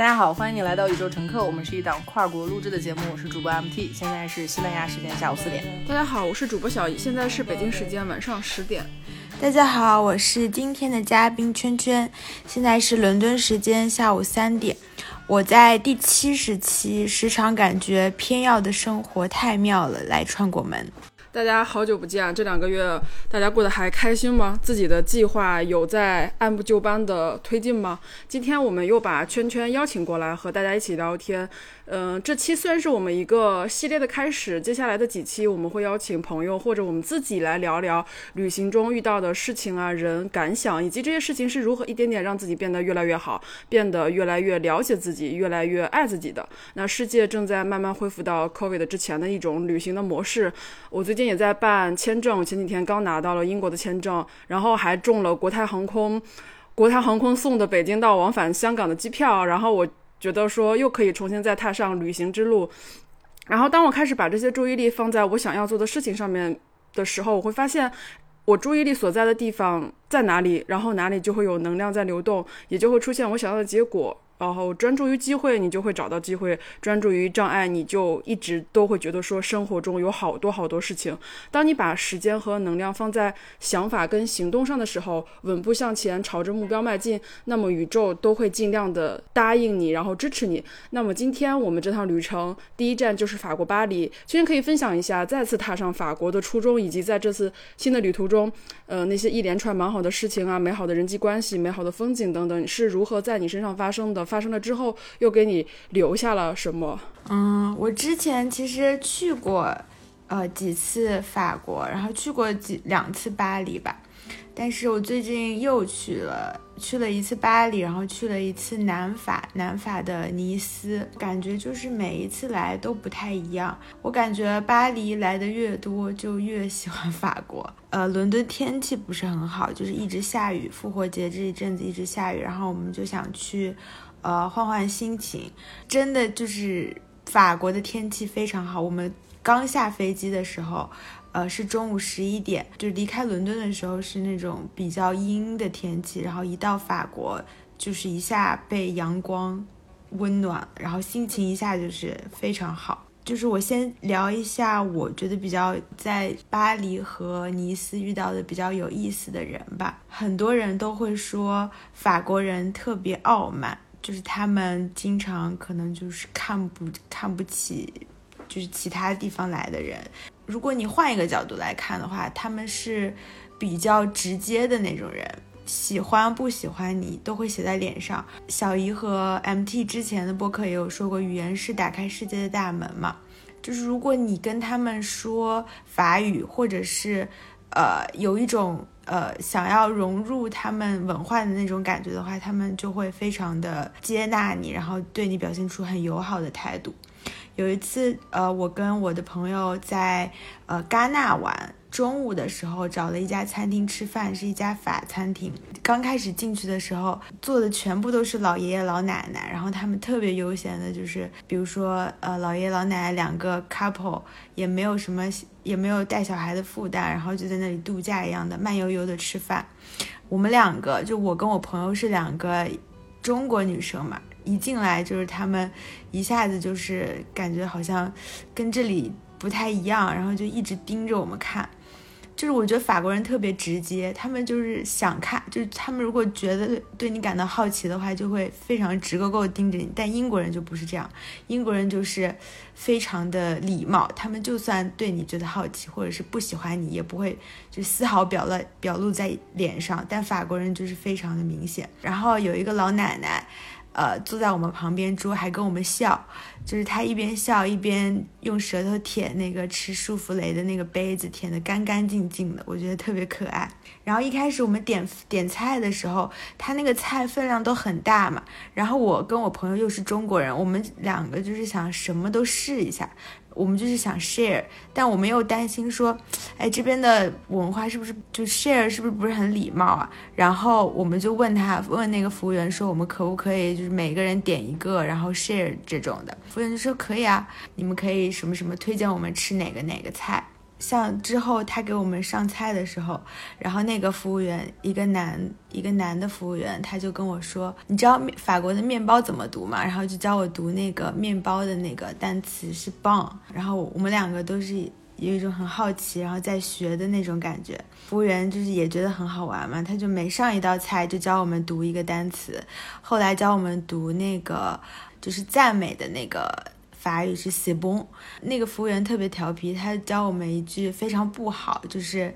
大家好，欢迎你来到宇宙乘客，我们是一档跨国录制的节目，我是主播 MT，现在是西班牙时间下午四点。大家好，我是主播小易，现在是北京时间晚上十点。大家好，我是今天的嘉宾圈圈，现在是伦敦时间下午三点。我在第七十期，时常感觉偏要的生活太妙了，来串过门。大家好久不见，这两个月大家过得还开心吗？自己的计划有在按部就班的推进吗？今天我们又把圈圈邀请过来和大家一起聊天。嗯，这期虽然是我们一个系列的开始，接下来的几期我们会邀请朋友或者我们自己来聊聊旅行中遇到的事情啊、人感想，以及这些事情是如何一点点让自己变得越来越好，变得越来越了解自己，越来越爱自己的。那世界正在慢慢恢复到 COVID 之前的一种旅行的模式。我最近也在办签证，前几天刚拿到了英国的签证，然后还中了国泰航空，国泰航空送的北京到往返香港的机票，然后我。觉得说又可以重新再踏上旅行之路，然后当我开始把这些注意力放在我想要做的事情上面的时候，我会发现我注意力所在的地方在哪里，然后哪里就会有能量在流动，也就会出现我想要的结果。然后专注于机会，你就会找到机会；专注于障碍，你就一直都会觉得说生活中有好多好多事情。当你把时间和能量放在想法跟行动上的时候，稳步向前，朝着目标迈进，那么宇宙都会尽量的答应你，然后支持你。那么今天我们这趟旅程第一站就是法国巴黎，今天可以分享一下再次踏上法国的初衷，以及在这次新的旅途中，呃，那些一连串蛮好的事情啊，美好的人际关系、美好的风景等等，是如何在你身上发生的。发生了之后，又给你留下了什么？嗯，我之前其实去过，呃，几次法国，然后去过几两次巴黎吧。但是我最近又去了，去了一次巴黎，然后去了一次南法，南法的尼斯，感觉就是每一次来都不太一样。我感觉巴黎来的越多，就越喜欢法国。呃，伦敦天气不是很好，就是一直下雨，复活节这一阵子一直下雨，然后我们就想去。呃，换换心情，真的就是法国的天气非常好。我们刚下飞机的时候，呃，是中午十一点，就离开伦敦的时候是那种比较阴的天气，然后一到法国，就是一下被阳光温暖，然后心情一下就是非常好。就是我先聊一下，我觉得比较在巴黎和尼斯遇到的比较有意思的人吧。很多人都会说法国人特别傲慢。就是他们经常可能就是看不看不起，就是其他地方来的人。如果你换一个角度来看的话，他们是比较直接的那种人，喜欢不喜欢你都会写在脸上。小姨和 MT 之前的播客也有说过，语言是打开世界的大门嘛。就是如果你跟他们说法语，或者是呃有一种。呃，想要融入他们文化的那种感觉的话，他们就会非常的接纳你，然后对你表现出很友好的态度。有一次，呃，我跟我的朋友在呃戛纳玩。中午的时候找了一家餐厅吃饭，是一家法餐厅。刚开始进去的时候，坐的全部都是老爷爷老奶奶，然后他们特别悠闲的，就是比如说，呃，老爷爷老奶奶两个 couple，也没有什么，也没有带小孩的负担，然后就在那里度假一样的慢悠悠的吃饭。我们两个，就我跟我朋友是两个中国女生嘛，一进来就是他们一下子就是感觉好像跟这里不太一样，然后就一直盯着我们看。就是我觉得法国人特别直接，他们就是想看，就是他们如果觉得对你感到好奇的话，就会非常直勾勾盯着你。但英国人就不是这样，英国人就是非常的礼貌，他们就算对你觉得好奇或者是不喜欢你，也不会就丝毫表了表露在脸上。但法国人就是非常的明显。然后有一个老奶奶。呃，坐在我们旁边桌还跟我们笑，就是他一边笑一边用舌头舔那个吃舒芙蕾的那个杯子，舔得干干净净的，我觉得特别可爱。然后一开始我们点点菜的时候，他那个菜分量都很大嘛，然后我跟我朋友又是中国人，我们两个就是想什么都试一下。我们就是想 share，但我们又担心说，哎，这边的文化是不是就 share 是不是不是很礼貌啊？然后我们就问他，问那个服务员说，我们可不可以就是每个人点一个，然后 share 这种的？服务员就说可以啊，你们可以什么什么推荐我们吃哪个哪个菜。像之后他给我们上菜的时候，然后那个服务员一个男一个男的服务员，他就跟我说：“你知道法国的面包怎么读吗？”然后就教我读那个面包的那个单词是 bon。然后我们两个都是有一种很好奇，然后在学的那种感觉。服务员就是也觉得很好玩嘛，他就每上一道菜就教我们读一个单词，后来教我们读那个就是赞美的那个。法语是 c bon，那个服务员特别调皮，他教我们一句非常不好，就是，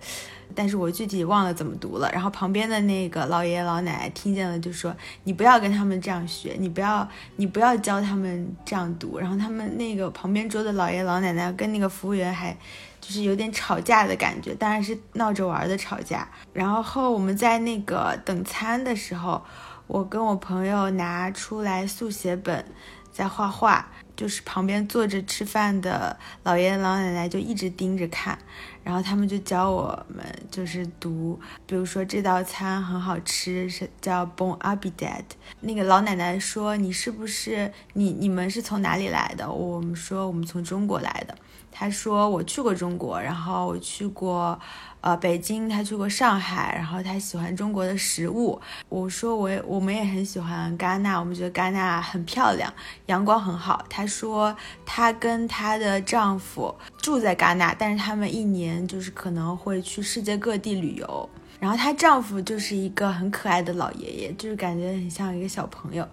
但是我具体忘了怎么读了。然后旁边的那个老爷爷老奶奶听见了，就说：“你不要跟他们这样学，你不要，你不要教他们这样读。”然后他们那个旁边桌的老爷爷老奶奶跟那个服务员还就是有点吵架的感觉，当然是闹着玩的吵架。然后我们在那个等餐的时候，我跟我朋友拿出来速写本在画画。就是旁边坐着吃饭的老爷爷老奶奶就一直盯着看，然后他们就教我们就是读，比如说这道餐很好吃，是叫 Bon Appetit。那个老奶奶说：“你是不是你你们是从哪里来的？”我们说：“我们从中国来的。”他说：“我去过中国，然后我去过。”呃，北京，他去过上海，然后他喜欢中国的食物。我说，我也我们也很喜欢戛纳，我们觉得戛纳很漂亮，阳光很好。他说，她跟她的丈夫住在戛纳，但是他们一年就是可能会去世界各地旅游。然后她丈夫就是一个很可爱的老爷爷，就是感觉很像一个小朋友。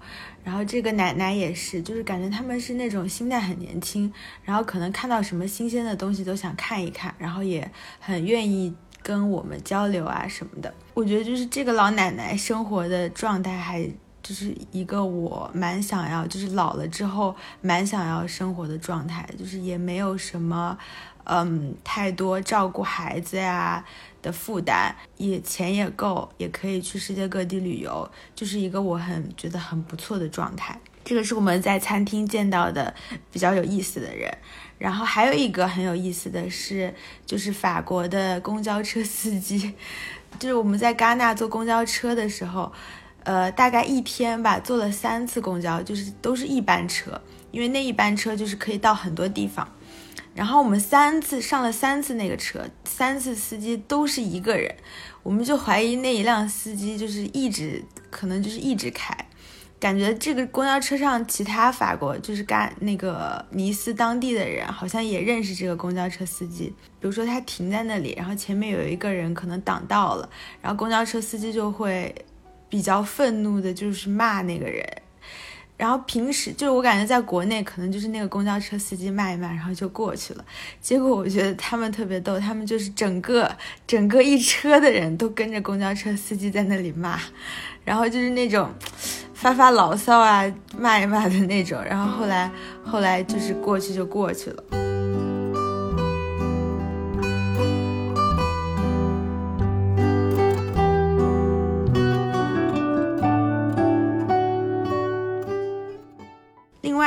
然后这个奶奶也是，就是感觉他们是那种心态很年轻，然后可能看到什么新鲜的东西都想看一看，然后也很愿意跟我们交流啊什么的。我觉得就是这个老奶奶生活的状态，还就是一个我蛮想要，就是老了之后蛮想要生活的状态，就是也没有什么，嗯，太多照顾孩子呀。的负担也钱也够，也可以去世界各地旅游，就是一个我很觉得很不错的状态。这个是我们在餐厅见到的比较有意思的人。然后还有一个很有意思的是，就是法国的公交车司机，就是我们在戛纳坐公交车的时候，呃，大概一天吧，坐了三次公交，就是都是一班车，因为那一班车就是可以到很多地方。然后我们三次上了三次那个车，三次司机都是一个人，我们就怀疑那一辆司机就是一直可能就是一直开，感觉这个公交车上其他法国就是干那个尼斯当地的人好像也认识这个公交车司机，比如说他停在那里，然后前面有一个人可能挡道了，然后公交车司机就会比较愤怒的，就是骂那个人。然后平时就是我感觉在国内可能就是那个公交车司机骂一骂，然后就过去了。结果我觉得他们特别逗，他们就是整个整个一车的人都跟着公交车司机在那里骂，然后就是那种发发牢骚啊、骂一骂的那种。然后后来后来就是过去就过去了。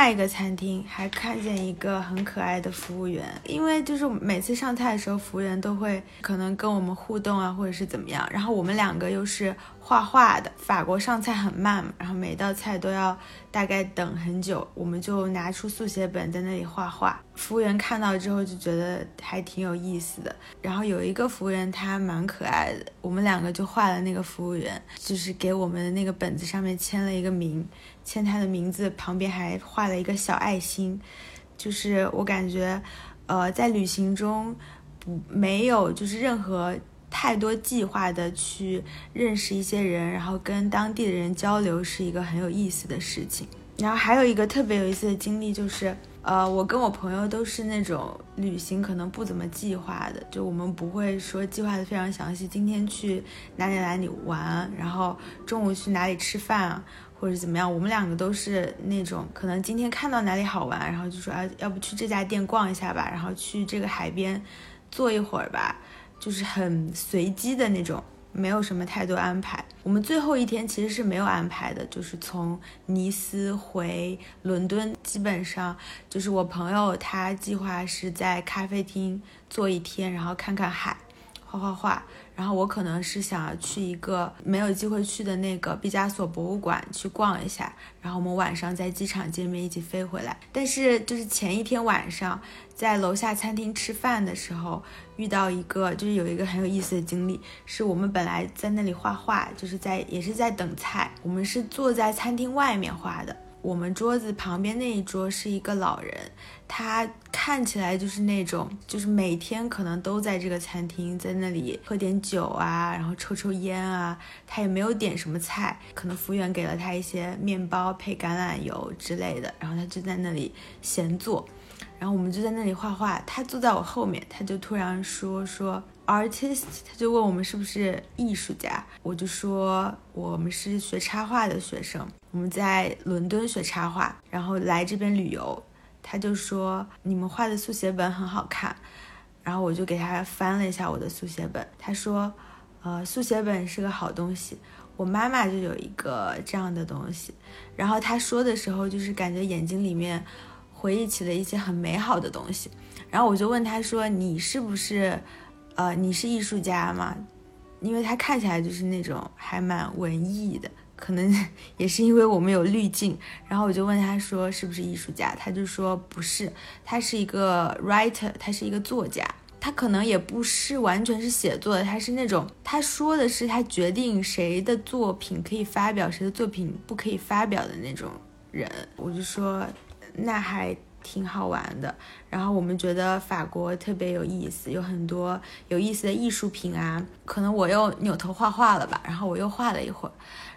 另外一个餐厅还看见一个很可爱的服务员，因为就是每次上菜的时候，服务员都会可能跟我们互动啊，或者是怎么样。然后我们两个又是。画画的法国上菜很慢嘛，然后每道菜都要大概等很久，我们就拿出速写本在那里画画。服务员看到之后就觉得还挺有意思的。然后有一个服务员他蛮可爱的，我们两个就画了那个服务员，就是给我们的那个本子上面签了一个名，签他的名字旁边还画了一个小爱心。就是我感觉，呃，在旅行中不没有就是任何。太多计划的去认识一些人，然后跟当地的人交流是一个很有意思的事情。然后还有一个特别有意思的经历就是，呃，我跟我朋友都是那种旅行可能不怎么计划的，就我们不会说计划的非常详细，今天去哪里哪里玩，然后中午去哪里吃饭，或者怎么样。我们两个都是那种可能今天看到哪里好玩，然后就说啊，要不去这家店逛一下吧，然后去这个海边坐一会儿吧。就是很随机的那种，没有什么太多安排。我们最后一天其实是没有安排的，就是从尼斯回伦敦，基本上就是我朋友他计划是在咖啡厅坐一天，然后看看海，画画画，然后我可能是想要去一个没有机会去的那个毕加索博物馆去逛一下，然后我们晚上在机场见面一起飞回来。但是就是前一天晚上在楼下餐厅吃饭的时候遇到一个，就是有一个很有意思的经历，是我们本来在那里画画，就是在也是在等菜，我们是坐在餐厅外面画的。我们桌子旁边那一桌是一个老人，他看起来就是那种，就是每天可能都在这个餐厅，在那里喝点酒啊，然后抽抽烟啊。他也没有点什么菜，可能服务员给了他一些面包配橄榄油之类的，然后他就在那里闲坐。然后我们就在那里画画，他坐在我后面，他就突然说说。artist，他就问我们是不是艺术家，我就说我们是学插画的学生，我们在伦敦学插画，然后来这边旅游。他就说你们画的速写本很好看，然后我就给他翻了一下我的速写本，他说，呃，速写本是个好东西，我妈妈就有一个这样的东西。然后他说的时候，就是感觉眼睛里面回忆起了一些很美好的东西。然后我就问他说，你是不是？呃，你是艺术家吗？因为他看起来就是那种还蛮文艺的，可能也是因为我们有滤镜。然后我就问他说是不是艺术家，他就说不是，他是一个 writer，他是一个作家。他可能也不是完全是写作的，他是那种他说的是他决定谁的作品可以发表，谁的作品不可以发表的那种人。我就说那还。挺好玩的，然后我们觉得法国特别有意思，有很多有意思的艺术品啊。可能我又扭头画画了吧，然后我又画了一会儿，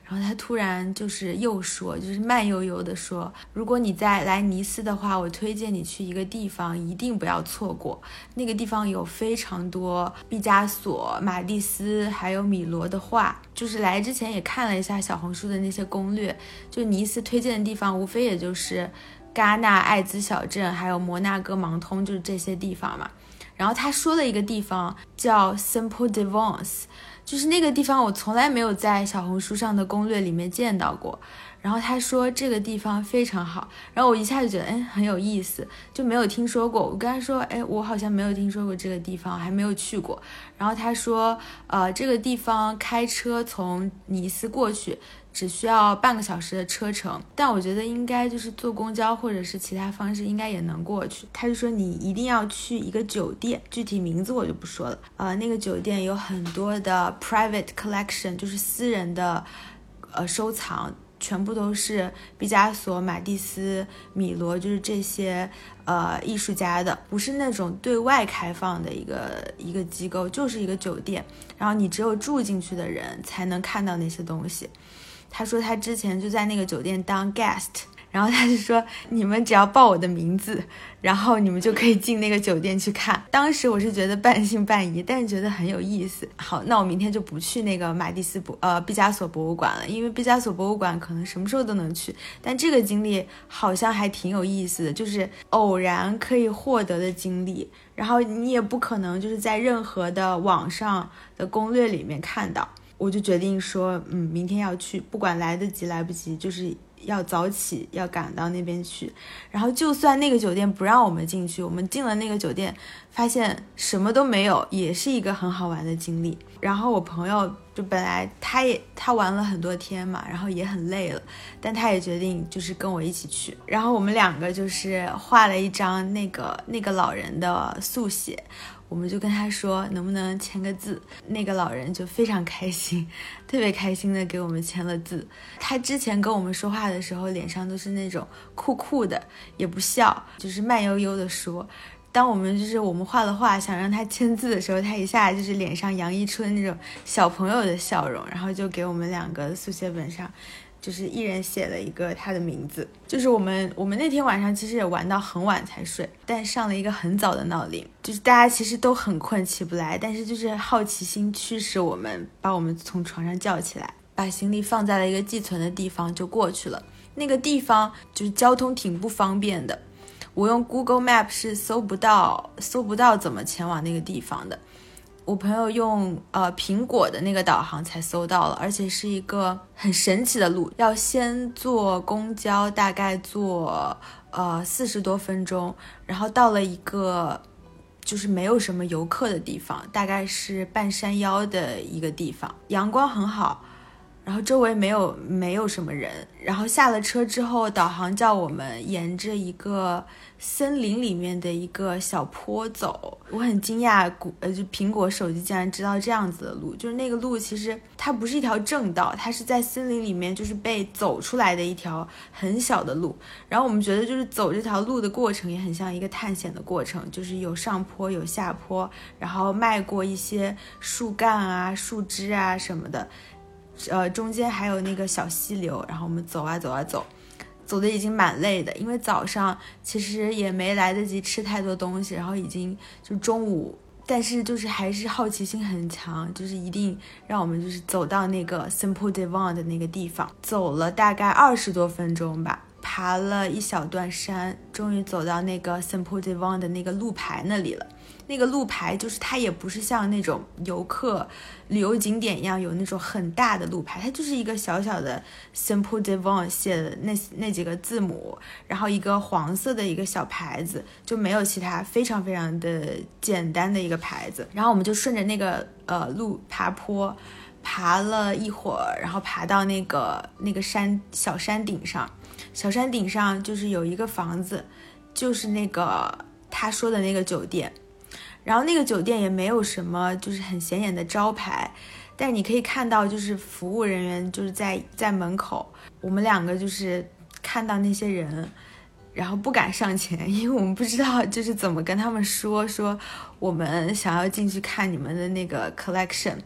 然后他突然就是又说，就是慢悠悠的说，如果你再来尼斯的话，我推荐你去一个地方，一定不要错过。那个地方有非常多毕加索、马蒂斯还有米罗的画，就是来之前也看了一下小红书的那些攻略，就尼斯推荐的地方无非也就是。戛纳艾滋小镇，还有摩纳哥盲通，就是这些地方嘛。然后他说的一个地方叫 Simple Devons，就是那个地方我从来没有在小红书上的攻略里面见到过。然后他说这个地方非常好，然后我一下就觉得哎很有意思，就没有听说过。我跟他说哎我好像没有听说过这个地方，还没有去过。然后他说呃这个地方开车从尼斯过去。只需要半个小时的车程，但我觉得应该就是坐公交或者是其他方式，应该也能过去。他就说你一定要去一个酒店，具体名字我就不说了。呃，那个酒店有很多的 private collection，就是私人的呃收藏，全部都是毕加索、马蒂斯、米罗，就是这些呃艺术家的，不是那种对外开放的一个一个机构，就是一个酒店。然后你只有住进去的人才能看到那些东西。他说他之前就在那个酒店当 guest，然后他就说你们只要报我的名字，然后你们就可以进那个酒店去看。当时我是觉得半信半疑，但是觉得很有意思。好，那我明天就不去那个马蒂斯博呃毕加索博物馆了，因为毕加索博物馆可能什么时候都能去。但这个经历好像还挺有意思的，就是偶然可以获得的经历，然后你也不可能就是在任何的网上的攻略里面看到。我就决定说，嗯，明天要去，不管来得及来不及，就是要早起，要赶到那边去。然后，就算那个酒店不让我们进去，我们进了那个酒店，发现什么都没有，也是一个很好玩的经历。然后我朋友就本来他也他玩了很多天嘛，然后也很累了，但他也决定就是跟我一起去。然后我们两个就是画了一张那个那个老人的速写。我们就跟他说能不能签个字，那个老人就非常开心，特别开心的给我们签了字。他之前跟我们说话的时候，脸上都是那种酷酷的，也不笑，就是慢悠悠的说。当我们就是我们画了画，想让他签字的时候，他一下就是脸上洋溢出了那种小朋友的笑容，然后就给我们两个速写本上。就是一人写了一个他的名字，就是我们我们那天晚上其实也玩到很晚才睡，但上了一个很早的闹铃，就是大家其实都很困起不来，但是就是好奇心驱使我们把我们从床上叫起来，把行李放在了一个寄存的地方就过去了。那个地方就是交通挺不方便的，我用 Google Map 是搜不到搜不到怎么前往那个地方的。我朋友用呃苹果的那个导航才搜到了，而且是一个很神奇的路，要先坐公交，大概坐呃四十多分钟，然后到了一个就是没有什么游客的地方，大概是半山腰的一个地方，阳光很好。然后周围没有没有什么人，然后下了车之后，导航叫我们沿着一个森林里面的一个小坡走。我很惊讶，谷呃就苹果手机竟然知道这样子的路，就是那个路其实它不是一条正道，它是在森林里面就是被走出来的一条很小的路。然后我们觉得就是走这条路的过程也很像一个探险的过程，就是有上坡有下坡，然后迈过一些树干啊、树枝啊什么的。呃，中间还有那个小溪流，然后我们走啊走啊走，走的已经蛮累的，因为早上其实也没来得及吃太多东西，然后已经就中午，但是就是还是好奇心很强，就是一定让我们就是走到那个 Simple Devon 的那个地方，走了大概二十多分钟吧，爬了一小段山，终于走到那个 Simple Devon 的那个路牌那里了。那个路牌就是它也不是像那种游客旅游景点一样有那种很大的路牌，它就是一个小小的 Simple Devon 写的那那几个字母，然后一个黄色的一个小牌子，就没有其他，非常非常的简单的一个牌子。然后我们就顺着那个呃路爬坡，爬了一会儿，然后爬到那个那个山小山顶上，小山顶上就是有一个房子，就是那个他说的那个酒店。然后那个酒店也没有什么，就是很显眼的招牌，但你可以看到，就是服务人员就是在在门口。我们两个就是看到那些人，然后不敢上前，因为我们不知道就是怎么跟他们说说我们想要进去看你们的那个 collection。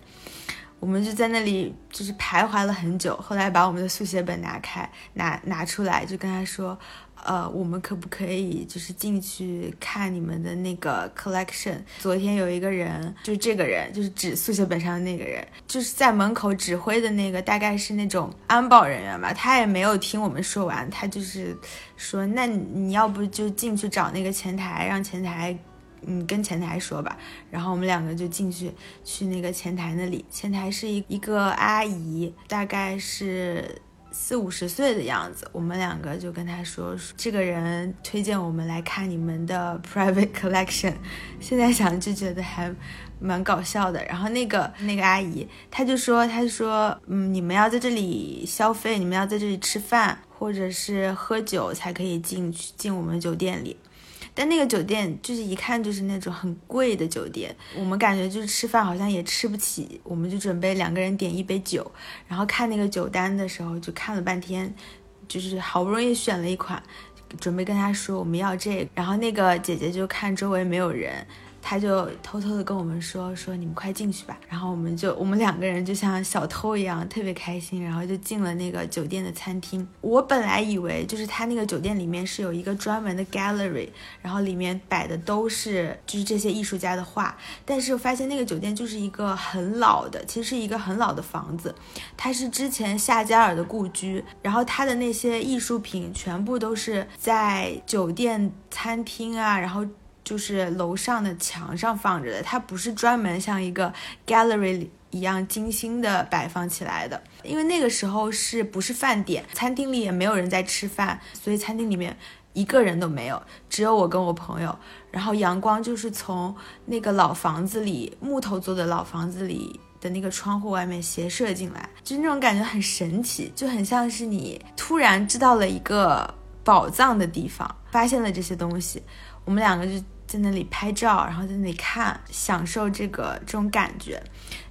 我们就在那里就是徘徊了很久，后来把我们的速写本拿开拿拿出来，就跟他说。呃，我们可不可以就是进去看你们的那个 collection？昨天有一个人，就是这个人，就是指速写本上的那个人，就是在门口指挥的那个，大概是那种安保人员吧。他也没有听我们说完，他就是说，那你要不就进去找那个前台，让前台，嗯，跟前台说吧。然后我们两个就进去，去那个前台那里。前台是一一个阿姨，大概是。四五十岁的样子，我们两个就跟他说，这个人推荐我们来看你们的 private collection。现在想就觉得还蛮搞笑的。然后那个那个阿姨，她就说，她说，嗯，你们要在这里消费，你们要在这里吃饭或者是喝酒才可以进去进我们酒店里。但那个酒店就是一看就是那种很贵的酒店，我们感觉就是吃饭好像也吃不起，我们就准备两个人点一杯酒，然后看那个酒单的时候就看了半天，就是好不容易选了一款，准备跟他说我们要这个，然后那个姐姐就看周围没有人。他就偷偷的跟我们说说你们快进去吧，然后我们就我们两个人就像小偷一样特别开心，然后就进了那个酒店的餐厅。我本来以为就是他那个酒店里面是有一个专门的 gallery，然后里面摆的都是就是这些艺术家的画，但是我发现那个酒店就是一个很老的，其实是一个很老的房子，它是之前夏加尔的故居，然后他的那些艺术品全部都是在酒店餐厅啊，然后。就是楼上的墙上放着的，它不是专门像一个 gallery 一样精心的摆放起来的。因为那个时候是不是饭点，餐厅里也没有人在吃饭，所以餐厅里面一个人都没有，只有我跟我朋友。然后阳光就是从那个老房子里木头做的老房子里的那个窗户外面斜射进来，就那种感觉很神奇，就很像是你突然知道了一个宝藏的地方，发现了这些东西。我们两个就。在那里拍照，然后在那里看，享受这个这种感觉。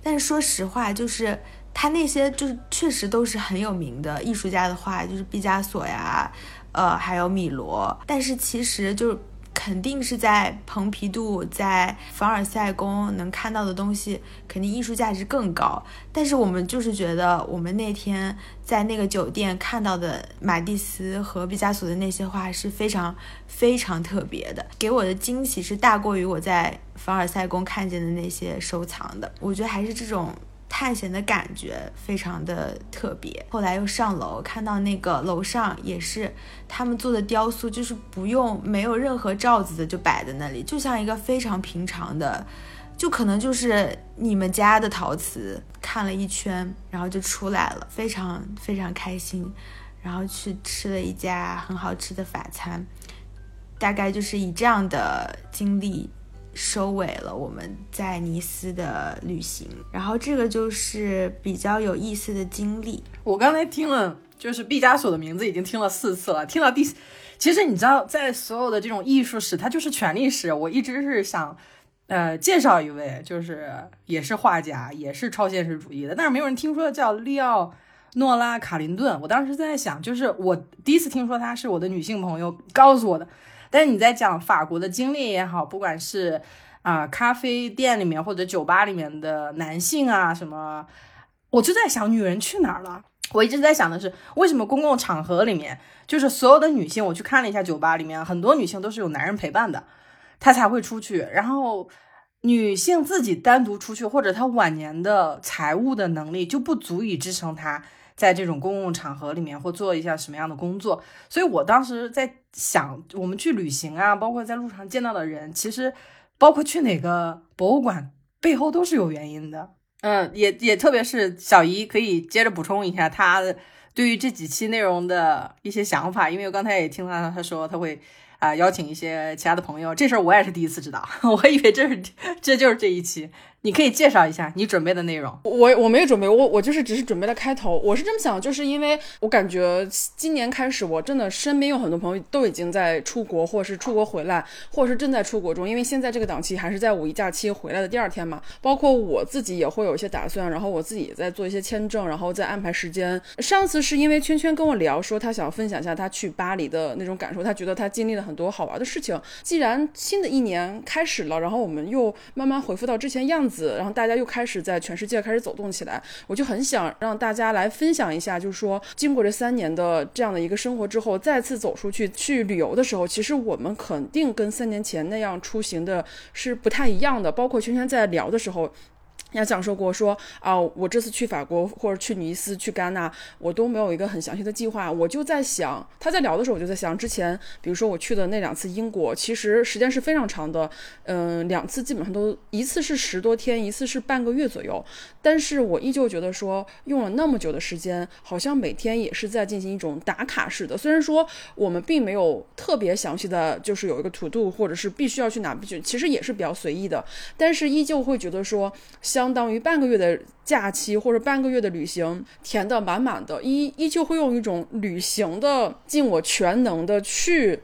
但是说实话，就是他那些就是确实都是很有名的艺术家的画，就是毕加索呀，呃，还有米罗。但是其实就。肯定是在蓬皮杜、在凡尔赛宫能看到的东西，肯定艺术价值更高。但是我们就是觉得，我们那天在那个酒店看到的马蒂斯和毕加索的那些画是非常非常特别的，给我的惊喜是大过于我在凡尔赛宫看见的那些收藏的。我觉得还是这种。探险的感觉非常的特别。后来又上楼，看到那个楼上也是他们做的雕塑，就是不用没有任何罩子的就摆在那里，就像一个非常平常的，就可能就是你们家的陶瓷。看了一圈，然后就出来了，非常非常开心。然后去吃了一家很好吃的法餐，大概就是以这样的经历收尾了我们在尼斯的旅行，然后这个就是比较有意思的经历。我刚才听了，就是毕加索的名字已经听了四次了，听到第，其实你知道，在所有的这种艺术史，它就是权力史。我一直是想，呃，介绍一位，就是也是画家，也是超现实主义的，但是没有人听说叫利奥诺拉卡林顿。我当时在想，就是我第一次听说他是我的女性朋友告诉我的。但是你在讲法国的经历也好，不管是啊咖啡店里面或者酒吧里面的男性啊什么，我就在想女人去哪儿了。我一直在想的是，为什么公共场合里面，就是所有的女性，我去看了一下酒吧里面，很多女性都是有男人陪伴的，她才会出去。然后女性自己单独出去，或者她晚年的财务的能力就不足以支撑她。在这种公共场合里面，或做一下什么样的工作？所以我当时在想，我们去旅行啊，包括在路上见到的人，其实包括去哪个博物馆，背后都是有原因的。嗯，也也特别是小姨可以接着补充一下她对于这几期内容的一些想法，因为我刚才也听到她说她会啊邀请一些其他的朋友，这事儿我也是第一次知道，我以为这是这就是这一期。你可以介绍一下你准备的内容。我我没有准备，我我就是只是准备了开头。我是这么想，就是因为我感觉今年开始，我真的身边有很多朋友都已经在出国，或是出国回来，或者是正在出国中。因为现在这个档期还是在五一假期回来的第二天嘛。包括我自己也会有一些打算，然后我自己也在做一些签证，然后再安排时间。上次是因为圈圈跟我聊说，他想分享一下他去巴黎的那种感受，他觉得他经历了很多好玩的事情。既然新的一年开始了，然后我们又慢慢恢复到之前样子。子，然后大家又开始在全世界开始走动起来，我就很想让大家来分享一下，就是说经过这三年的这样的一个生活之后，再次走出去去旅游的时候，其实我们肯定跟三年前那样出行的是不太一样的。包括圈圈在聊的时候。也讲说过说啊，我这次去法国或者去尼斯、去戛纳，我都没有一个很详细的计划。我就在想，他在聊的时候，我就在想，之前比如说我去的那两次英国，其实时间是非常长的，嗯，两次基本上都一次是十多天，一次是半个月左右。但是我依旧觉得说，用了那么久的时间，好像每天也是在进行一种打卡式的。虽然说我们并没有特别详细的就是有一个 to do，或者是必须要去哪，其实也是比较随意的，但是依旧会觉得说像。相当于半个月的假期或者半个月的旅行，填的满满的，依依旧会用一种旅行的尽我全能的去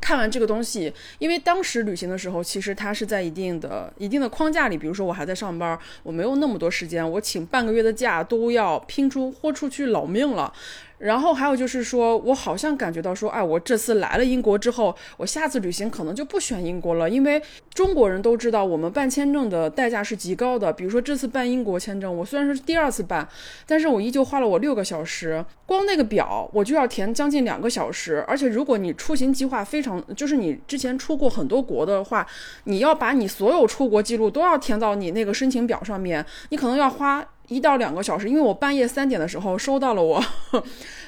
看完这个东西。因为当时旅行的时候，其实它是在一定的一定的框架里，比如说我还在上班，我没有那么多时间，我请半个月的假都要拼出豁出去老命了。然后还有就是说，我好像感觉到说，哎，我这次来了英国之后，我下次旅行可能就不选英国了，因为中国人都知道，我们办签证的代价是极高的。比如说这次办英国签证，我虽然是第二次办，但是我依旧花了我六个小时，光那个表我就要填将近两个小时。而且如果你出行计划非常，就是你之前出过很多国的话，你要把你所有出国记录都要填到你那个申请表上面，你可能要花。一到两个小时，因为我半夜三点的时候收到了我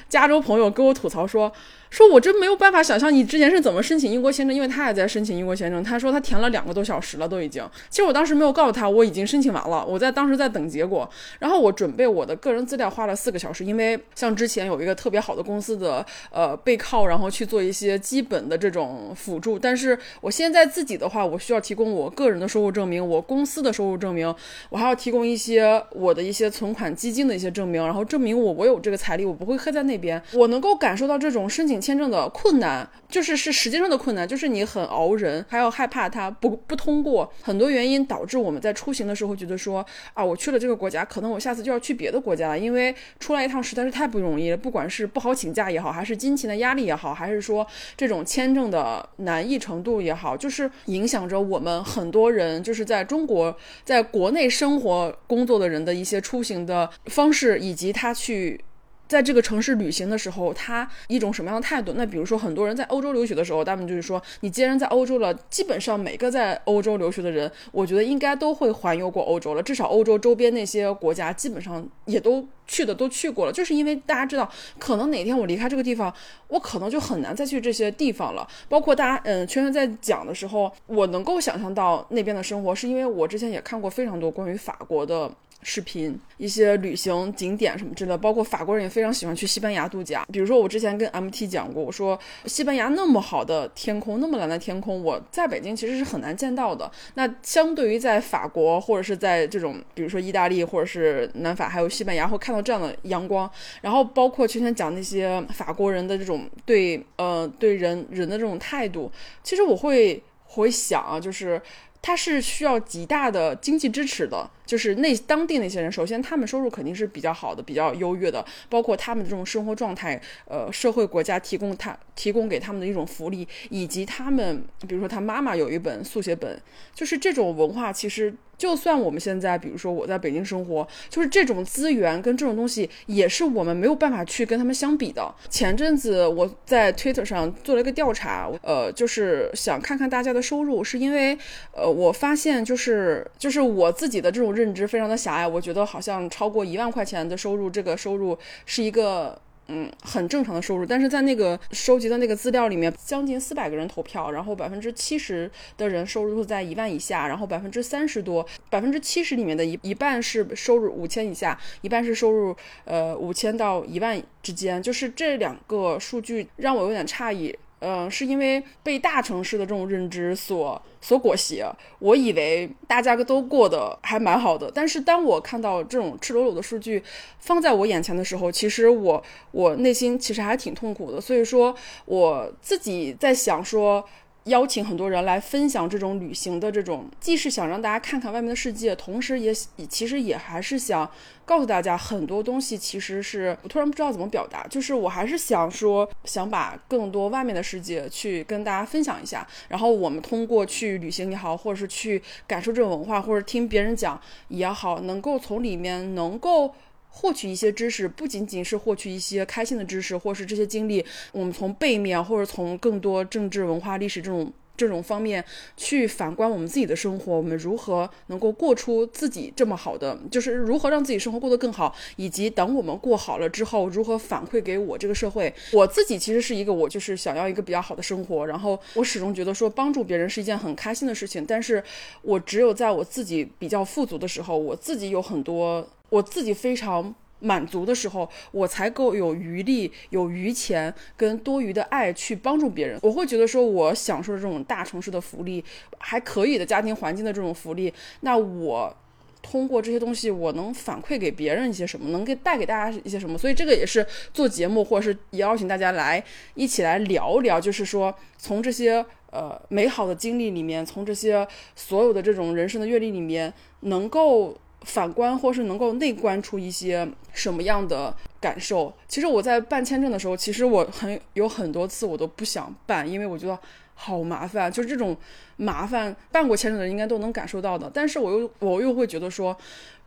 加州朋友给我吐槽说。说我真没有办法想象你之前是怎么申请英国签证，因为他也在申请英国签证。他说他填了两个多小时了，都已经。其实我当时没有告诉他我已经申请完了，我在当时在等结果。然后我准备我的个人资料花了四个小时，因为像之前有一个特别好的公司的呃背靠，然后去做一些基本的这种辅助。但是我现在自己的话，我需要提供我个人的收入证明，我公司的收入证明，我还要提供一些我的一些存款基金的一些证明，然后证明我我有这个财力，我不会黑在那边。我能够感受到这种申请。签证的困难就是是时间上的困难，就是你很熬人，还要害怕它不不通过，很多原因导致我们在出行的时候觉得说啊，我去了这个国家，可能我下次就要去别的国家了，因为出来一趟实在是太不容易了，不管是不好请假也好，还是金钱的压力也好，还是说这种签证的难易程度也好，就是影响着我们很多人就是在中国在国内生活工作的人的一些出行的方式，以及他去。在这个城市旅行的时候，他一种什么样的态度？那比如说，很多人在欧洲留学的时候，他们就是说，你既然在欧洲了，基本上每个在欧洲留学的人，我觉得应该都会环游过欧洲了。至少欧洲周边那些国家，基本上也都去的都去过了。就是因为大家知道，可能哪天我离开这个地方，我可能就很难再去这些地方了。包括大家，嗯，圈圈在讲的时候，我能够想象到那边的生活，是因为我之前也看过非常多关于法国的。视频，一些旅行景点什么之类的，包括法国人也非常喜欢去西班牙度假。比如说我之前跟 MT 讲过，我说西班牙那么好的天空，那么蓝的天空，我在北京其实是很难见到的。那相对于在法国或者是在这种，比如说意大利或者是南法，还有西班牙，会看到这样的阳光。然后包括圈圈讲那些法国人的这种对呃对人人的这种态度，其实我会会想啊，就是他是需要极大的经济支持的。就是那当地那些人，首先他们收入肯定是比较好的，比较优越的，包括他们的这种生活状态，呃，社会国家提供他提供给他们的一种福利，以及他们，比如说他妈妈有一本速写本，就是这种文化，其实就算我们现在，比如说我在北京生活，就是这种资源跟这种东西，也是我们没有办法去跟他们相比的。前阵子我在 Twitter 上做了一个调查，呃，就是想看看大家的收入，是因为，呃，我发现就是就是我自己的这种。认知非常的狭隘，我觉得好像超过一万块钱的收入，这个收入是一个嗯很正常的收入。但是在那个收集的那个资料里面，将近四百个人投票，然后百分之七十的人收入在一万以下，然后百分之三十多，百分之七十里面的一一半是收入五千以下，一半是收入呃五千到一万之间。就是这两个数据让我有点诧异。嗯，是因为被大城市的这种认知所所裹挟，我以为大家都过得还蛮好的。但是当我看到这种赤裸裸的数据放在我眼前的时候，其实我我内心其实还挺痛苦的。所以说，我自己在想说。邀请很多人来分享这种旅行的这种，既是想让大家看看外面的世界，同时也其实也还是想告诉大家很多东西。其实是我突然不知道怎么表达，就是我还是想说，想把更多外面的世界去跟大家分享一下。然后我们通过去旅行也好，或者是去感受这种文化，或者听别人讲也好，能够从里面能够。获取一些知识，不仅仅是获取一些开心的知识，或是这些经历，我们从背面或者从更多政治、文化、历史这种这种方面去反观我们自己的生活，我们如何能够过出自己这么好的，就是如何让自己生活过得更好，以及等我们过好了之后，如何反馈给我这个社会。我自己其实是一个，我就是想要一个比较好的生活，然后我始终觉得说帮助别人是一件很开心的事情，但是我只有在我自己比较富足的时候，我自己有很多。我自己非常满足的时候，我才够有余力、有余钱跟多余的爱去帮助别人。我会觉得说，我享受这种大城市的福利，还可以的家庭环境的这种福利，那我通过这些东西，我能反馈给别人一些什么，能给带给大家一些什么？所以这个也是做节目，或者是邀请大家来一起来聊一聊，就是说从这些呃美好的经历里面，从这些所有的这种人生的阅历里面，能够。反观或是能够内观出一些什么样的感受？其实我在办签证的时候，其实我很有很多次我都不想办，因为我觉得好麻烦。就是这种麻烦，办过签证的人应该都能感受到的。但是我又我又会觉得说，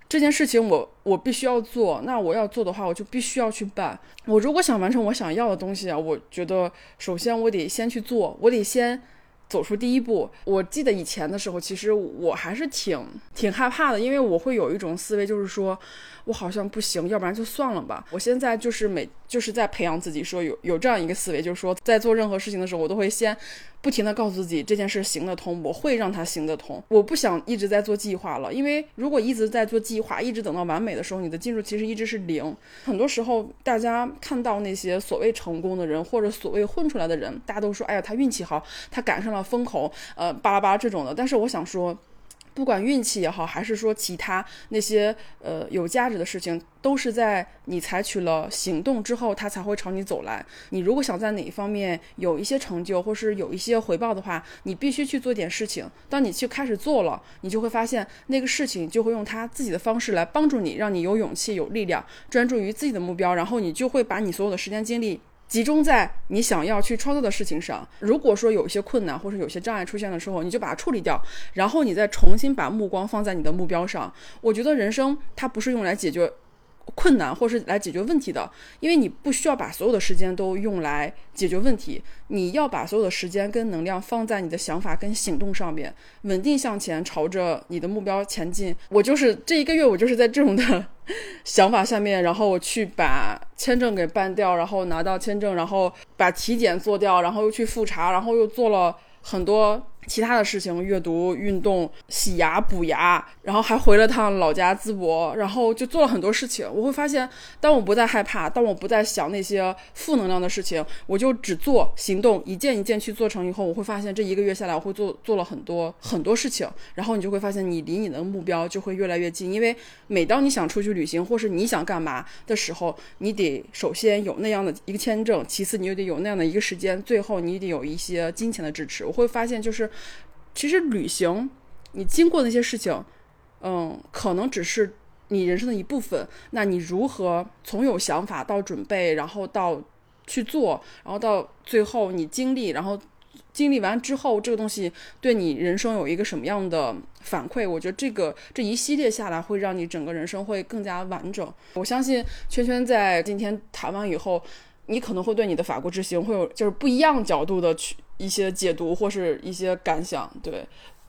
这件事情我我必须要做。那我要做的话，我就必须要去办。我如果想完成我想要的东西啊，我觉得首先我得先去做，我得先。走出第一步，我记得以前的时候，其实我还是挺挺害怕的，因为我会有一种思维，就是说我好像不行，要不然就算了吧。我现在就是每就是在培养自己，说有有这样一个思维，就是说在做任何事情的时候，我都会先。不停的告诉自己这件事行得通，我会让它行得通。我不想一直在做计划了，因为如果一直在做计划，一直等到完美的时候，你的进度其实一直是零。很多时候，大家看到那些所谓成功的人或者所谓混出来的人，大家都说，哎呀，他运气好，他赶上了风口，呃，巴拉巴拉这种的。但是我想说。不管运气也好，还是说其他那些呃有价值的事情，都是在你采取了行动之后，它才会朝你走来。你如果想在哪一方面有一些成就，或是有一些回报的话，你必须去做点事情。当你去开始做了，你就会发现那个事情就会用他自己的方式来帮助你，让你有勇气、有力量，专注于自己的目标，然后你就会把你所有的时间精力。集中在你想要去创造的事情上。如果说有一些困难或者有些障碍出现的时候，你就把它处理掉，然后你再重新把目光放在你的目标上。我觉得人生它不是用来解决。困难，或是来解决问题的，因为你不需要把所有的时间都用来解决问题，你要把所有的时间跟能量放在你的想法跟行动上面，稳定向前，朝着你的目标前进。我就是这一个月，我就是在这种的 想法下面，然后我去把签证给办掉，然后拿到签证，然后把体检做掉，然后又去复查，然后又做了很多其他的事情，阅读、运动、洗牙、补牙，然后还回了趟老家淄博，然后就做了很多事情。我会发现，当我不再害怕，当我不再想那些负能量的事情，我就只做行动，一件一件去做成以后，我会发现这一个月下来，我会做做了很多 很多事情。然后你就会发现，你离你的目标就会越来越近。因为每当你想出去旅行，或是你想干嘛的时候，你得首先有那样的一个签证，其次你又得有那样的一个时间，最后你得有一些金钱的支持。我会发现，就是。其实旅行，你经过那些事情，嗯，可能只是你人生的一部分。那你如何从有想法到准备，然后到去做，然后到最后你经历，然后经历完之后，这个东西对你人生有一个什么样的反馈？我觉得这个这一系列下来，会让你整个人生会更加完整。我相信圈圈在今天谈完以后，你可能会对你的法国之行会有就是不一样角度的去。一些解读或是一些感想，对，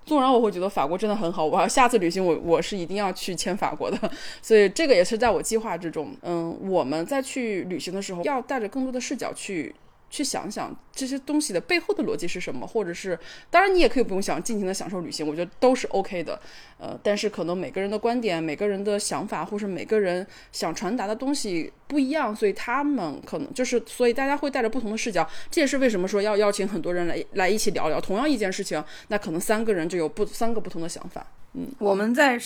纵然我会觉得法国真的很好，我要下次旅行我我是一定要去签法国的，所以这个也是在我计划之中。嗯，我们在去旅行的时候要带着更多的视角去。去想想这些东西的背后的逻辑是什么，或者是，当然你也可以不用想，尽情的享受旅行，我觉得都是 OK 的。呃，但是可能每个人的观点、每个人的想法，或是每个人想传达的东西不一样，所以他们可能就是，所以大家会带着不同的视角。这也是为什么说要邀请很多人来来一起聊聊同样一件事情，那可能三个人就有不三个不同的想法。嗯，我们在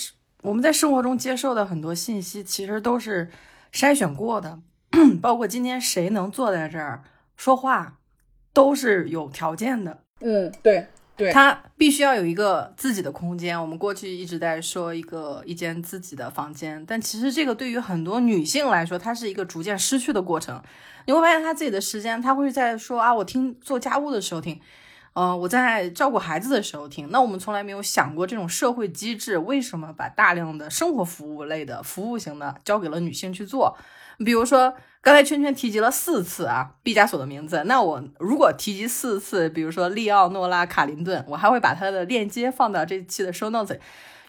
我们在生活中接受的很多信息，其实都是筛选过的，包括今天谁能坐在这儿。说话都是有条件的，嗯，对对，他必须要有一个自己的空间。我们过去一直在说一个一间自己的房间，但其实这个对于很多女性来说，它是一个逐渐失去的过程。你会发现，她自己的时间，她会在说啊，我听做家务的时候听，嗯，我在照顾孩子的时候听。那我们从来没有想过，这种社会机制为什么把大量的生活服务类的服务型的交给了女性去做？比如说。刚才圈圈提及了四次啊，毕加索的名字。那我如果提及四次，比如说利奥诺拉卡林顿，我还会把他的链接放到这期的 show notes。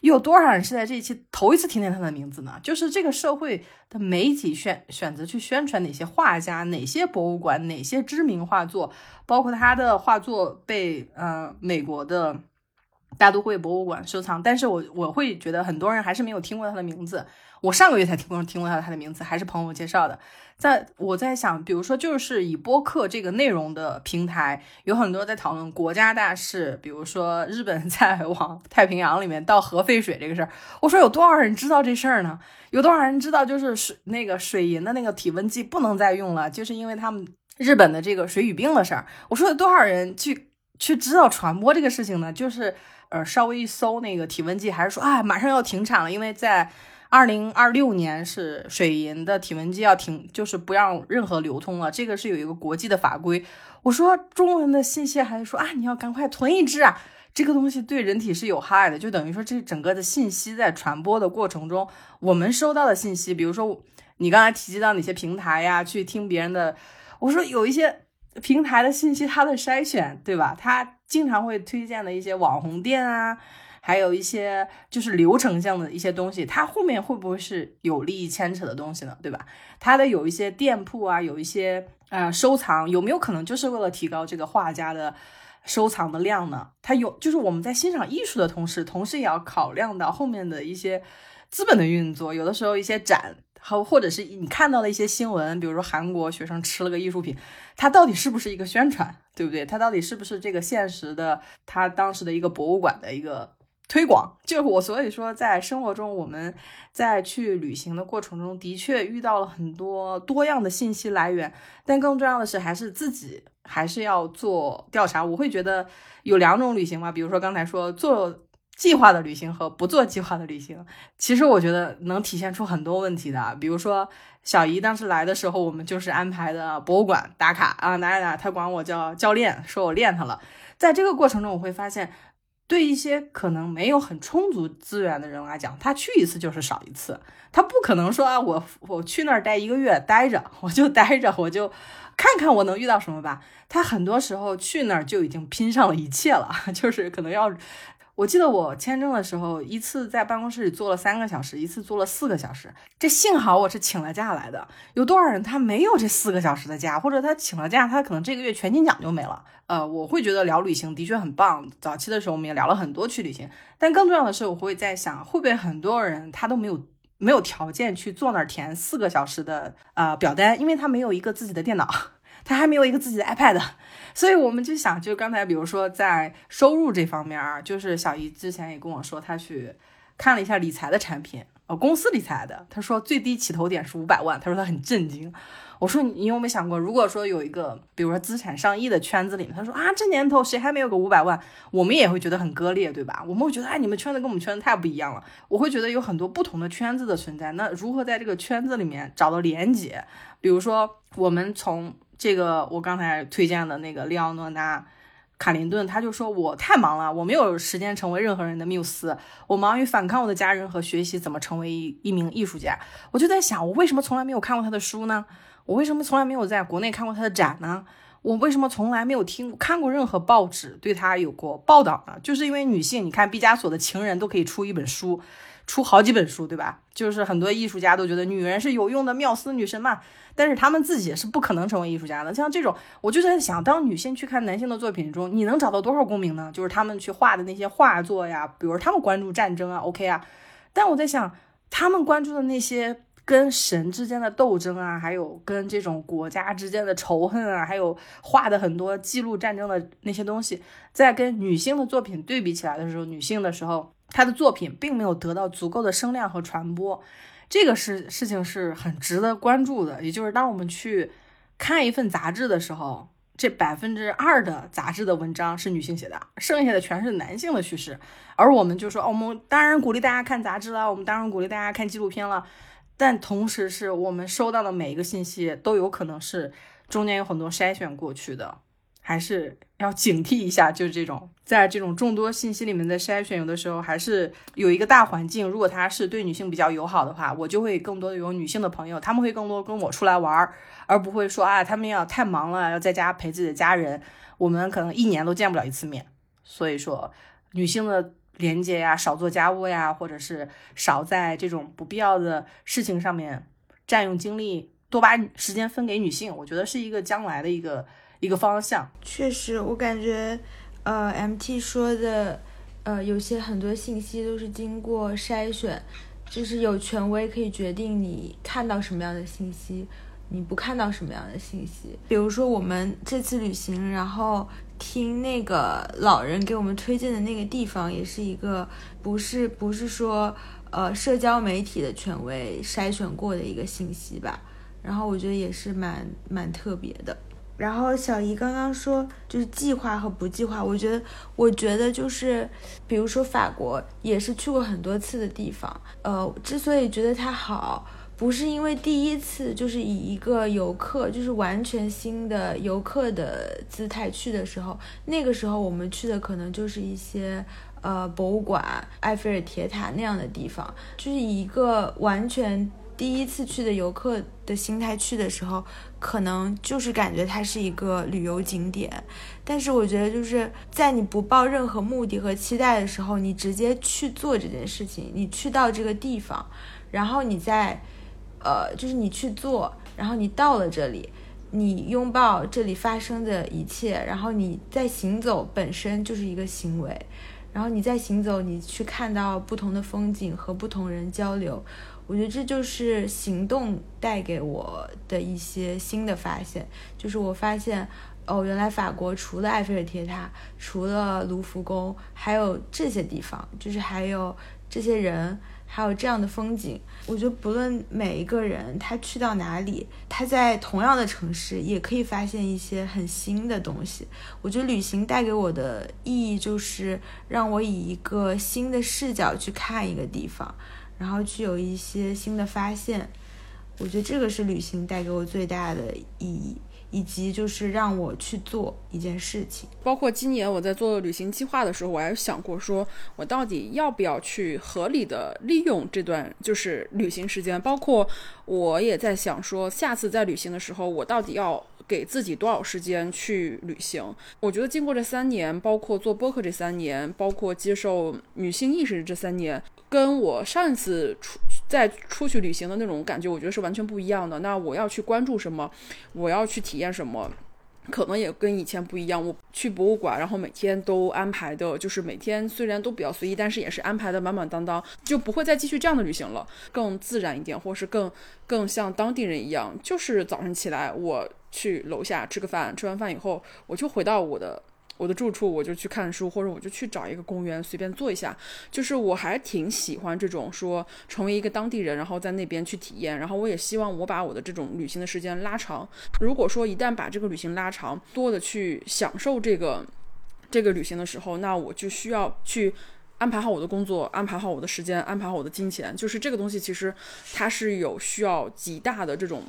有多少人是在这一期头一次听见他的名字呢？就是这个社会的媒体选选择去宣传哪些画家、哪些博物馆、哪些知名画作，包括他的画作被呃美国的大都会博物馆收藏。但是我我会觉得很多人还是没有听过他的名字。我上个月才听过听过他他的名字，还是朋友介绍的。在我在想，比如说，就是以播客这个内容的平台，有很多在讨论国家大事，比如说日本在 往太平洋里面倒核废水这个事儿。我说有多少人知道这事儿呢？有多少人知道就是水那个水银的那个体温计不能再用了，就是因为他们日本的这个水俣病的事儿。我说有多少人去去知道传播这个事情呢？就是呃，稍微一搜那个体温计，还是说啊，马上要停产了，因为在。二零二六年是水银的体温计要停，就是不让任何流通了。这个是有一个国际的法规。我说中文的信息还是说啊，你要赶快囤一只啊，这个东西对人体是有害的。就等于说这整个的信息在传播的过程中，我们收到的信息，比如说你刚才提及到哪些平台呀，去听别人的，我说有一些平台的信息它的筛选，对吧？它经常会推荐的一些网红店啊。还有一些就是流程性的一些东西，它后面会不会是有利益牵扯的东西呢？对吧？它的有一些店铺啊，有一些呃收藏，有没有可能就是为了提高这个画家的收藏的量呢？它有，就是我们在欣赏艺术的同时，同时也要考量到后面的一些资本的运作。有的时候一些展，好，或者是你看到的一些新闻，比如说韩国学生吃了个艺术品，它到底是不是一个宣传，对不对？它到底是不是这个现实的？它当时的一个博物馆的一个。推广就我，所以说在生活中，我们在去旅行的过程中的确遇到了很多多样的信息来源，但更重要的是，还是自己还是要做调查。我会觉得有两种旅行嘛，比如说刚才说做计划的旅行和不做计划的旅行，其实我觉得能体现出很多问题的。比如说小姨当时来的时候，我们就是安排的博物馆打卡啊，哪哪哪，她管我叫教练，说我练她了。在这个过程中，我会发现。对一些可能没有很充足资源的人来讲，他去一次就是少一次，他不可能说啊，我我去那儿待一个月待着，我就待着，我就看看我能遇到什么吧。他很多时候去那儿就已经拼上了一切了，就是可能要我记得我签证的时候，一次在办公室里坐了三个小时，一次坐了四个小时。这幸好我是请了假来的。有多少人他没有这四个小时的假，或者他请了假，他可能这个月全勤奖就没了。呃，我会觉得聊旅行的确很棒。早期的时候我们也聊了很多去旅行，但更重要的是，我会在想，会不会很多人他都没有没有条件去坐那儿填四个小时的呃表单，因为他没有一个自己的电脑。他还没有一个自己的 iPad，所以我们就想，就刚才比如说在收入这方面啊，就是小姨之前也跟我说，她去看了一下理财的产品，呃，公司理财的，她说最低起头点是五百万，她说她很震惊。我说你有没有想过，如果说有一个比如说资产上亿的圈子里面，她说啊，这年头谁还没有个五百万？我们也会觉得很割裂，对吧？我们会觉得哎，你们圈子跟我们圈子太不一样了。我会觉得有很多不同的圈子的存在，那如何在这个圈子里面找到连接？比如说我们从这个我刚才推荐的那个利奥诺娜·卡林顿，他就说我太忙了，我没有时间成为任何人的缪斯，我忙于反抗我的家人和学习怎么成为一一名艺术家。我就在想，我为什么从来没有看过他的书呢？我为什么从来没有在国内看过他的展呢？我为什么从来没有听看过任何报纸对他有过报道呢？就是因为女性，你看毕加索的情人都可以出一本书，出好几本书，对吧？就是很多艺术家都觉得女人是有用的缪斯女神嘛。但是他们自己是不可能成为艺术家的。像这种，我就在想，当女性去看男性的作品中，你能找到多少共鸣呢？就是他们去画的那些画作呀，比如他们关注战争啊，OK 啊。但我在想，他们关注的那些跟神之间的斗争啊，还有跟这种国家之间的仇恨啊，还有画的很多记录战争的那些东西，在跟女性的作品对比起来的时候，女性的时候，他的作品并没有得到足够的声量和传播。这个事事情是很值得关注的，也就是当我们去看一份杂志的时候，这百分之二的杂志的文章是女性写的，剩下的全是男性的叙事。而我们就说，哦，我们当然鼓励大家看杂志了，我们当然鼓励大家看纪录片了，但同时是我们收到的每一个信息都有可能是中间有很多筛选过去的。还是要警惕一下，就是这种在这种众多信息里面的筛选，有的时候还是有一个大环境。如果他是对女性比较友好的话，我就会更多的有女性的朋友，他们会更多跟我出来玩儿，而不会说啊，他们要太忙了，要在家陪自己的家人，我们可能一年都见不了一次面。所以说，女性的连接呀，少做家务呀，或者是少在这种不必要的事情上面占用精力，多把时间分给女性，我觉得是一个将来的一个。一个方向，确实，我感觉，呃，MT 说的，呃，有些很多信息都是经过筛选，就是有权威可以决定你看到什么样的信息，你不看到什么样的信息。比如说我们这次旅行，然后听那个老人给我们推荐的那个地方，也是一个不是不是说呃社交媒体的权威筛选过的一个信息吧，然后我觉得也是蛮蛮特别的。然后小姨刚刚说，就是计划和不计划，我觉得，我觉得就是，比如说法国也是去过很多次的地方，呃，之所以觉得它好，不是因为第一次就是以一个游客，就是完全新的游客的姿态去的时候，那个时候我们去的可能就是一些呃博物馆、埃菲尔铁塔那样的地方，就是以一个完全。第一次去的游客的心态去的时候，可能就是感觉它是一个旅游景点，但是我觉得就是在你不抱任何目的和期待的时候，你直接去做这件事情，你去到这个地方，然后你再，呃，就是你去做，然后你到了这里，你拥抱这里发生的一切，然后你在行走本身就是一个行为，然后你在行走，你去看到不同的风景和不同人交流。我觉得这就是行动带给我的一些新的发现，就是我发现，哦，原来法国除了埃菲尔铁塔，除了卢浮宫，还有这些地方，就是还有这些人，还有这样的风景。我觉得不论每一个人他去到哪里，他在同样的城市也可以发现一些很新的东西。我觉得旅行带给我的意义就是让我以一个新的视角去看一个地方。然后去有一些新的发现，我觉得这个是旅行带给我最大的意义，以及就是让我去做一件事情。包括今年我在做旅行计划的时候，我还想过说，我到底要不要去合理的利用这段就是旅行时间。包括我也在想说，下次在旅行的时候，我到底要。给自己多少时间去旅行。我觉得经过这三年，包括做播客这三年，包括接受女性意识这三年，跟我上一次出在出去旅行的那种感觉，我觉得是完全不一样的。那我要去关注什么？我要去体验什么？可能也跟以前不一样。我去博物馆，然后每天都安排的，就是每天虽然都比较随意，但是也是安排的满满当当，就不会再继续这样的旅行了，更自然一点，或是更更像当地人一样，就是早上起来我去楼下吃个饭，吃完饭以后我就回到我的。我的住处，我就去看书，或者我就去找一个公园随便坐一下。就是我还挺喜欢这种说成为一个当地人，然后在那边去体验。然后我也希望我把我的这种旅行的时间拉长。如果说一旦把这个旅行拉长，多的去享受这个这个旅行的时候，那我就需要去安排好我的工作，安排好我的时间，安排好我的金钱。就是这个东西其实它是有需要极大的这种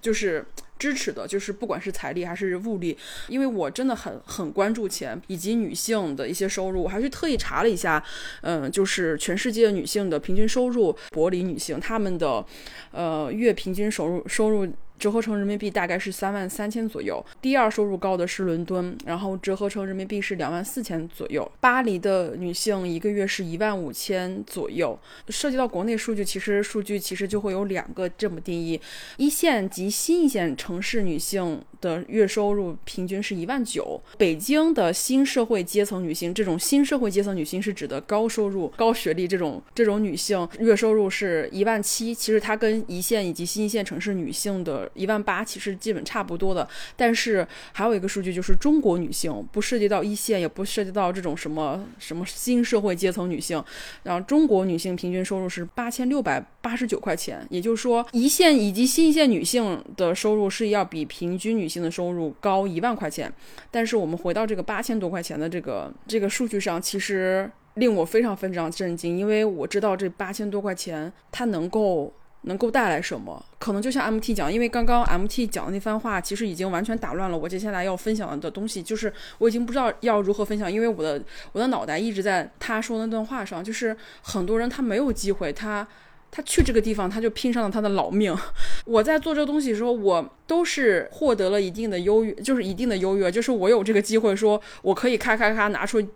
就是。支持的就是不管是财力还是物力，因为我真的很很关注钱以及女性的一些收入，我还去特意查了一下，嗯，就是全世界女性的平均收入，柏林女性她们的，呃，月平均收入收入。折合成人民币大概是三万三千左右。第二收入高的是伦敦，然后折合成人民币是两万四千左右。巴黎的女性一个月是一万五千左右。涉及到国内数据，其实数据其实就会有两个这么定义：一线及新一线城市女性的月收入平均是一万九。北京的新社会阶层女性，这种新社会阶层女性是指的高收入、高学历这种这种女性，月收入是一万七。其实它跟一线以及新一线城市女性的。一万八其实基本差不多的，但是还有一个数据就是中国女性不涉及到一线，也不涉及到这种什么什么新社会阶层女性，然后中国女性平均收入是八千六百八十九块钱，也就是说一线以及新一线女性的收入是要比平均女性的收入高一万块钱，但是我们回到这个八千多块钱的这个这个数据上，其实令我非常非常震惊，因为我知道这八千多块钱它能够。能够带来什么？可能就像 MT 讲，因为刚刚 MT 讲的那番话，其实已经完全打乱了我接下来要分享的东西。就是我已经不知道要如何分享，因为我的我的脑袋一直在他说的那段话上。就是很多人他没有机会，他他去这个地方，他就拼上了他的老命。我在做这个东西的时候，我都是获得了一定的优越，就是一定的优越，就是我有这个机会，说我可以咔咔咔拿出。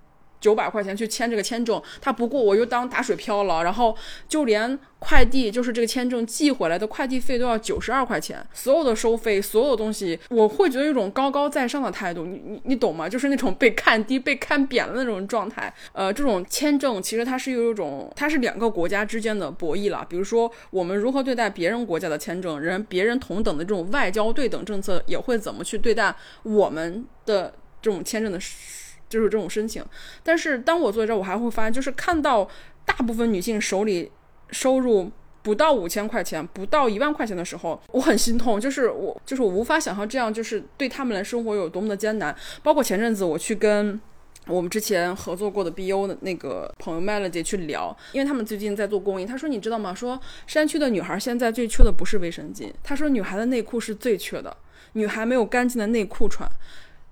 九百块钱去签这个签证，他不过我又当打水漂了，然后就连快递，就是这个签证寄回来的快递费都要九十二块钱，所有的收费，所有东西，我会觉得一种高高在上的态度，你你你懂吗？就是那种被看低、被看扁的那种状态。呃，这种签证其实它是有一种，它是两个国家之间的博弈了。比如说我们如何对待别人国家的签证，人别人同等的这种外交对等政策，也会怎么去对待我们的这种签证的。就是这种申请，但是当我坐在这儿，我还会发现，就是看到大部分女性手里收入不到五千块钱、不到一万块钱的时候，我很心痛。就是我，就是我无法想象这样，就是对他们来生活有多么的艰难。包括前阵子我去跟我们之前合作过的 B U 的那个朋友 Melody 去聊，因为他们最近在做公益，他说你知道吗？说山区的女孩现在最缺的不是卫生巾，他说女孩的内裤是最缺的，女孩没有干净的内裤穿。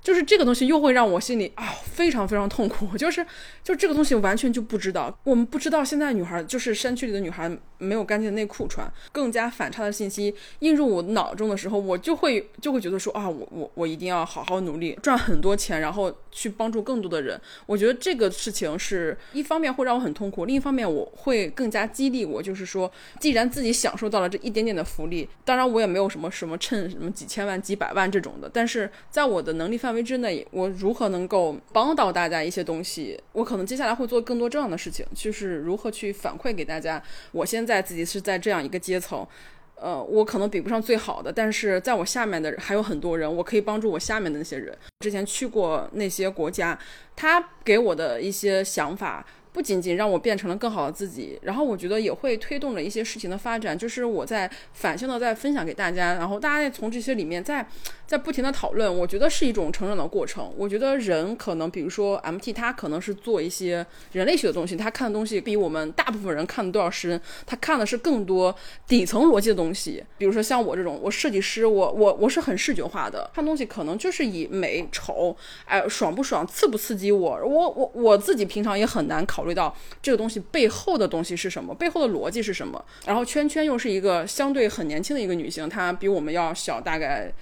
就是这个东西又会让我心里啊非常非常痛苦，就是就这个东西完全就不知道，我们不知道现在女孩就是山区里的女孩没有干净的内裤穿，更加反差的信息映入我脑中的时候，我就会就会觉得说啊我我我一定要好好努力赚很多钱，然后去帮助更多的人。我觉得这个事情是一方面会让我很痛苦，另一方面我会更加激励我，就是说既然自己享受到了这一点点的福利，当然我也没有什么什么趁什么几千万几百万这种的，但是在我的能力范围。之内，我如何能够帮到大家一些东西？我可能接下来会做更多这样的事情，就是如何去反馈给大家。我在自己是在这样一个阶层，呃，我可能比不上最好的，但是在我下面的还有很多人，我可以帮助我下面的那些人。之前去过那些国家，他给我的一些想法。不仅仅让我变成了更好的自己，然后我觉得也会推动着一些事情的发展。就是我在反向的在分享给大家，然后大家从这些里面在在不停的讨论。我觉得是一种成长的过程。我觉得人可能，比如说 MT，他可能是做一些人类学的东西，他看的东西比我们大部分人看的都要深。他看的是更多底层逻辑的东西。比如说像我这种，我设计师，我我我是很视觉化的，看东西可能就是以美丑，哎，爽不爽，刺不刺激我。我我我自己平常也很难考。考虑到这个东西背后的东西是什么，背后的逻辑是什么？然后圈圈又是一个相对很年轻的一个女性，她比我们要小大概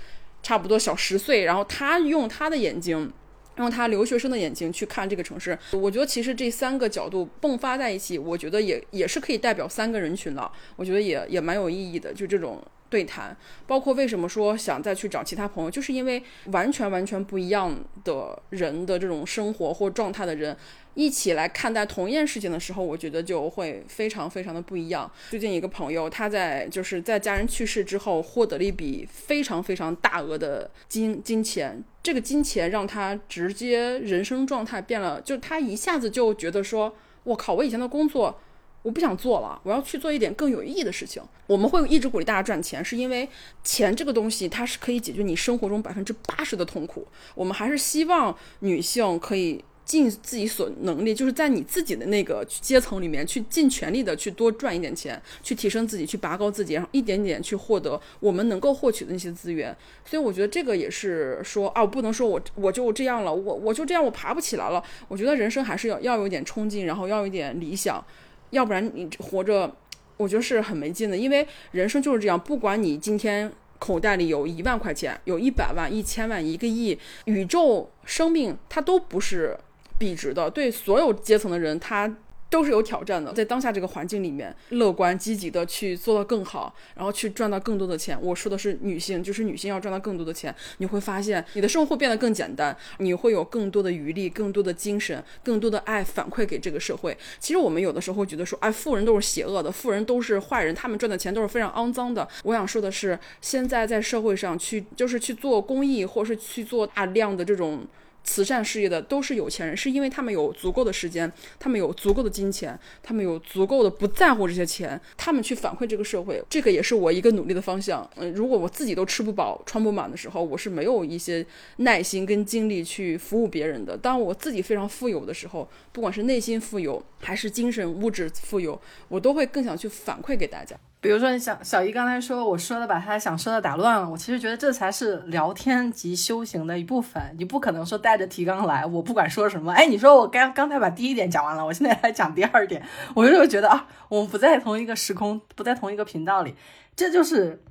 差不多小十岁，然后她用她的眼睛。用他留学生的眼睛去看这个城市，我觉得其实这三个角度迸发在一起，我觉得也也是可以代表三个人群的，我觉得也也蛮有意义的，就这种。对谈，包括为什么说想再去找其他朋友，就是因为完全完全不一样的人的这种生活或状态的人一起来看待同一件事情的时候，我觉得就会非常非常的不一样。最近一个朋友，他在就是在家人去世之后，获得了一笔非常非常大额的金金钱，这个金钱让他直接人生状态变了，就他一下子就觉得说，我靠，我以前的工作。我不想做了，我要去做一点更有意义的事情。我们会一直鼓励大家赚钱，是因为钱这个东西它是可以解决你生活中百分之八十的痛苦。我们还是希望女性可以。尽自己所能力，就是在你自己的那个阶层里面去尽全力的去多赚一点钱，去提升自己，去拔高自己，然后一点点去获得我们能够获取的那些资源。所以我觉得这个也是说啊，我不能说我我就这样了，我我就这样我爬不起来了。我觉得人生还是要要有点冲劲，然后要有一点理想。要不然你活着，我觉得是很没劲的。因为人生就是这样，不管你今天口袋里有一万块钱、有一百万、一千万、一个亿，宇宙、生命它都不是笔直的。对所有阶层的人，他。都是有挑战的，在当下这个环境里面，乐观积极的去做到更好，然后去赚到更多的钱。我说的是女性，就是女性要赚到更多的钱，你会发现你的生活会变得更简单，你会有更多的余力、更多的精神、更多的爱反馈给这个社会。其实我们有的时候觉得说，哎，富人都是邪恶的，富人都是坏人，他们赚的钱都是非常肮脏的。我想说的是，现在在社会上去就是去做公益，或是去做大量的这种。慈善事业的都是有钱人，是因为他们有足够的时间，他们有足够的金钱，他们有足够的不在乎这些钱，他们去反馈这个社会，这个也是我一个努力的方向。嗯，如果我自己都吃不饱穿不满的时候，我是没有一些耐心跟精力去服务别人的。当我自己非常富有的时候，不管是内心富有还是精神物质富有，我都会更想去反馈给大家。比如说，小小姨刚才说，我说的把他想说的打乱了。我其实觉得这才是聊天及修行的一部分。你不可能说带着提纲来，我不管说什么。哎，你说我刚刚才把第一点讲完了，我现在来讲第二点，我就会觉得啊，我们不在同一个时空，不在同一个频道里。这就是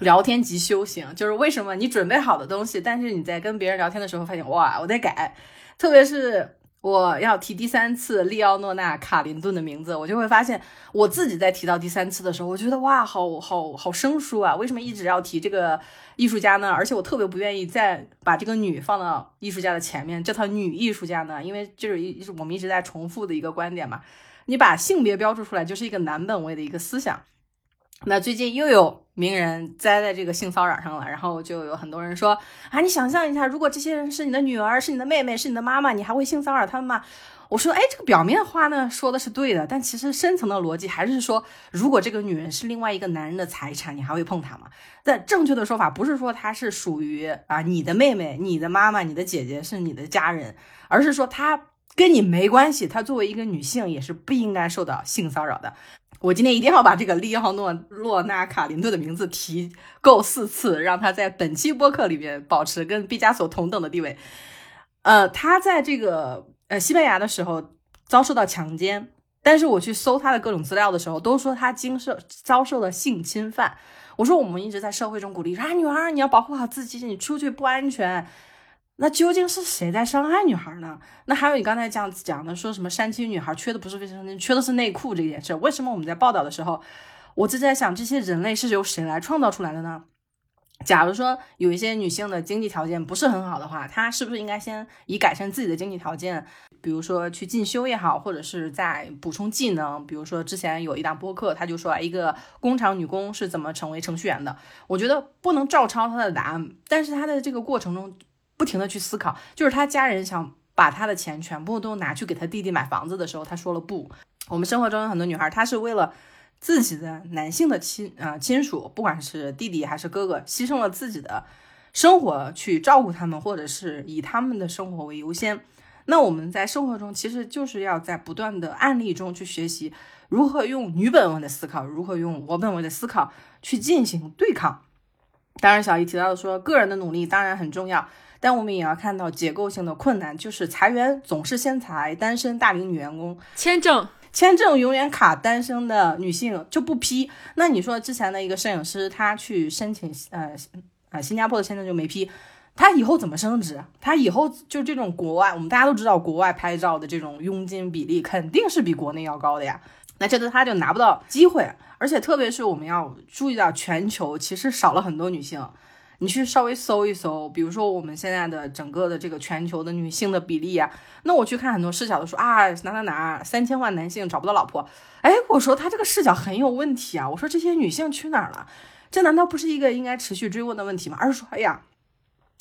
聊天及修行，就是为什么你准备好的东西，但是你在跟别人聊天的时候发现，哇，我在改，特别是。我要提第三次利奥诺娜卡林顿的名字，我就会发现我自己在提到第三次的时候，我觉得哇，好好好生疏啊！为什么一直要提这个艺术家呢？而且我特别不愿意再把这个女放到艺术家的前面，叫她女艺术家呢？因为就是一我们一直在重复的一个观点嘛，你把性别标注出来，就是一个男本位的一个思想。那最近又有名人栽在这个性骚扰上了，然后就有很多人说啊，你想象一下，如果这些人是你的女儿，是你的妹妹，是你的妈妈，你还会性骚扰他们吗？我说，哎，这个表面话呢说的是对的，但其实深层的逻辑还是说，如果这个女人是另外一个男人的财产，你还会碰她吗？但正确的说法不是说她是属于啊你的妹妹、你的妈妈、你的姐姐是你的家人，而是说她跟你没关系，她作为一个女性也是不应该受到性骚扰的。我今天一定要把这个利奥诺洛纳卡林顿的名字提够四次，让他在本期播客里面保持跟毕加索同等的地位。呃，他在这个呃西班牙的时候遭受到强奸，但是我去搜他的各种资料的时候，都说他经受遭受了性侵犯。我说我们一直在社会中鼓励说啊，女儿你要保护好自己，你出去不安全。那究竟是谁在伤害女孩呢？那还有你刚才这样讲的，说什么山区女孩缺的不是卫生巾，缺的是内裤这件事，为什么我们在报道的时候，我就在想，这些人类是由谁来创造出来的呢？假如说有一些女性的经济条件不是很好的话，她是不是应该先以改善自己的经济条件，比如说去进修也好，或者是在补充技能？比如说之前有一档播客，他就说一个工厂女工是怎么成为程序员的？我觉得不能照抄他的答案，但是他的这个过程中。不停的去思考，就是他家人想把他的钱全部都拿去给他弟弟买房子的时候，他说了不。我们生活中有很多女孩，她是为了自己的男性的亲啊亲属，不管是弟弟还是哥哥，牺牲了自己的生活去照顾他们，或者是以他们的生活为优先。那我们在生活中其实就是要在不断的案例中去学习如何用女本位的思考，如何用我本位的思考去进行对抗。当然，小姨提到的说，个人的努力当然很重要。但我们也要看到结构性的困难，就是裁员总是先裁单身大龄女员工，签证签证永远卡单身的女性就不批。那你说之前的一个摄影师，他去申请呃啊，新加坡的签证就没批，他以后怎么升职？他以后就这种国外，我们大家都知道，国外拍照的这种佣金比例肯定是比国内要高的呀。那这次他就拿不到机会，而且特别是我们要注意到，全球其实少了很多女性。你去稍微搜一搜，比如说我们现在的整个的这个全球的女性的比例啊，那我去看很多视角都说啊哪哪哪三千万男性找不到老婆，哎，我说他这个视角很有问题啊，我说这些女性去哪儿了？这难道不是一个应该持续追问的问题吗？而是说，哎呀，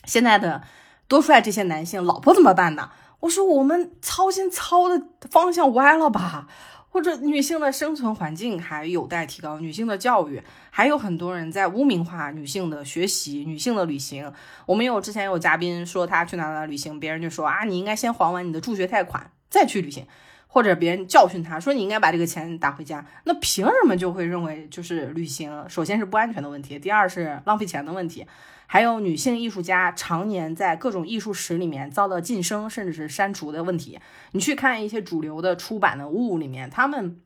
现在的多出来这些男性老婆怎么办呢？我说我们操心操的方向歪了吧？或者女性的生存环境还有待提高，女性的教育还有很多人在污名化女性的学习、女性的旅行。我们有之前有嘉宾说他去哪哪旅行，别人就说啊，你应该先还完你的助学贷款再去旅行，或者别人教训他说你应该把这个钱打回家。那凭什么就会认为就是旅行？首先是不安全的问题，第二是浪费钱的问题。还有女性艺术家常年在各种艺术史里面遭到晋升甚至是删除的问题。你去看一些主流的出版的物里面，他们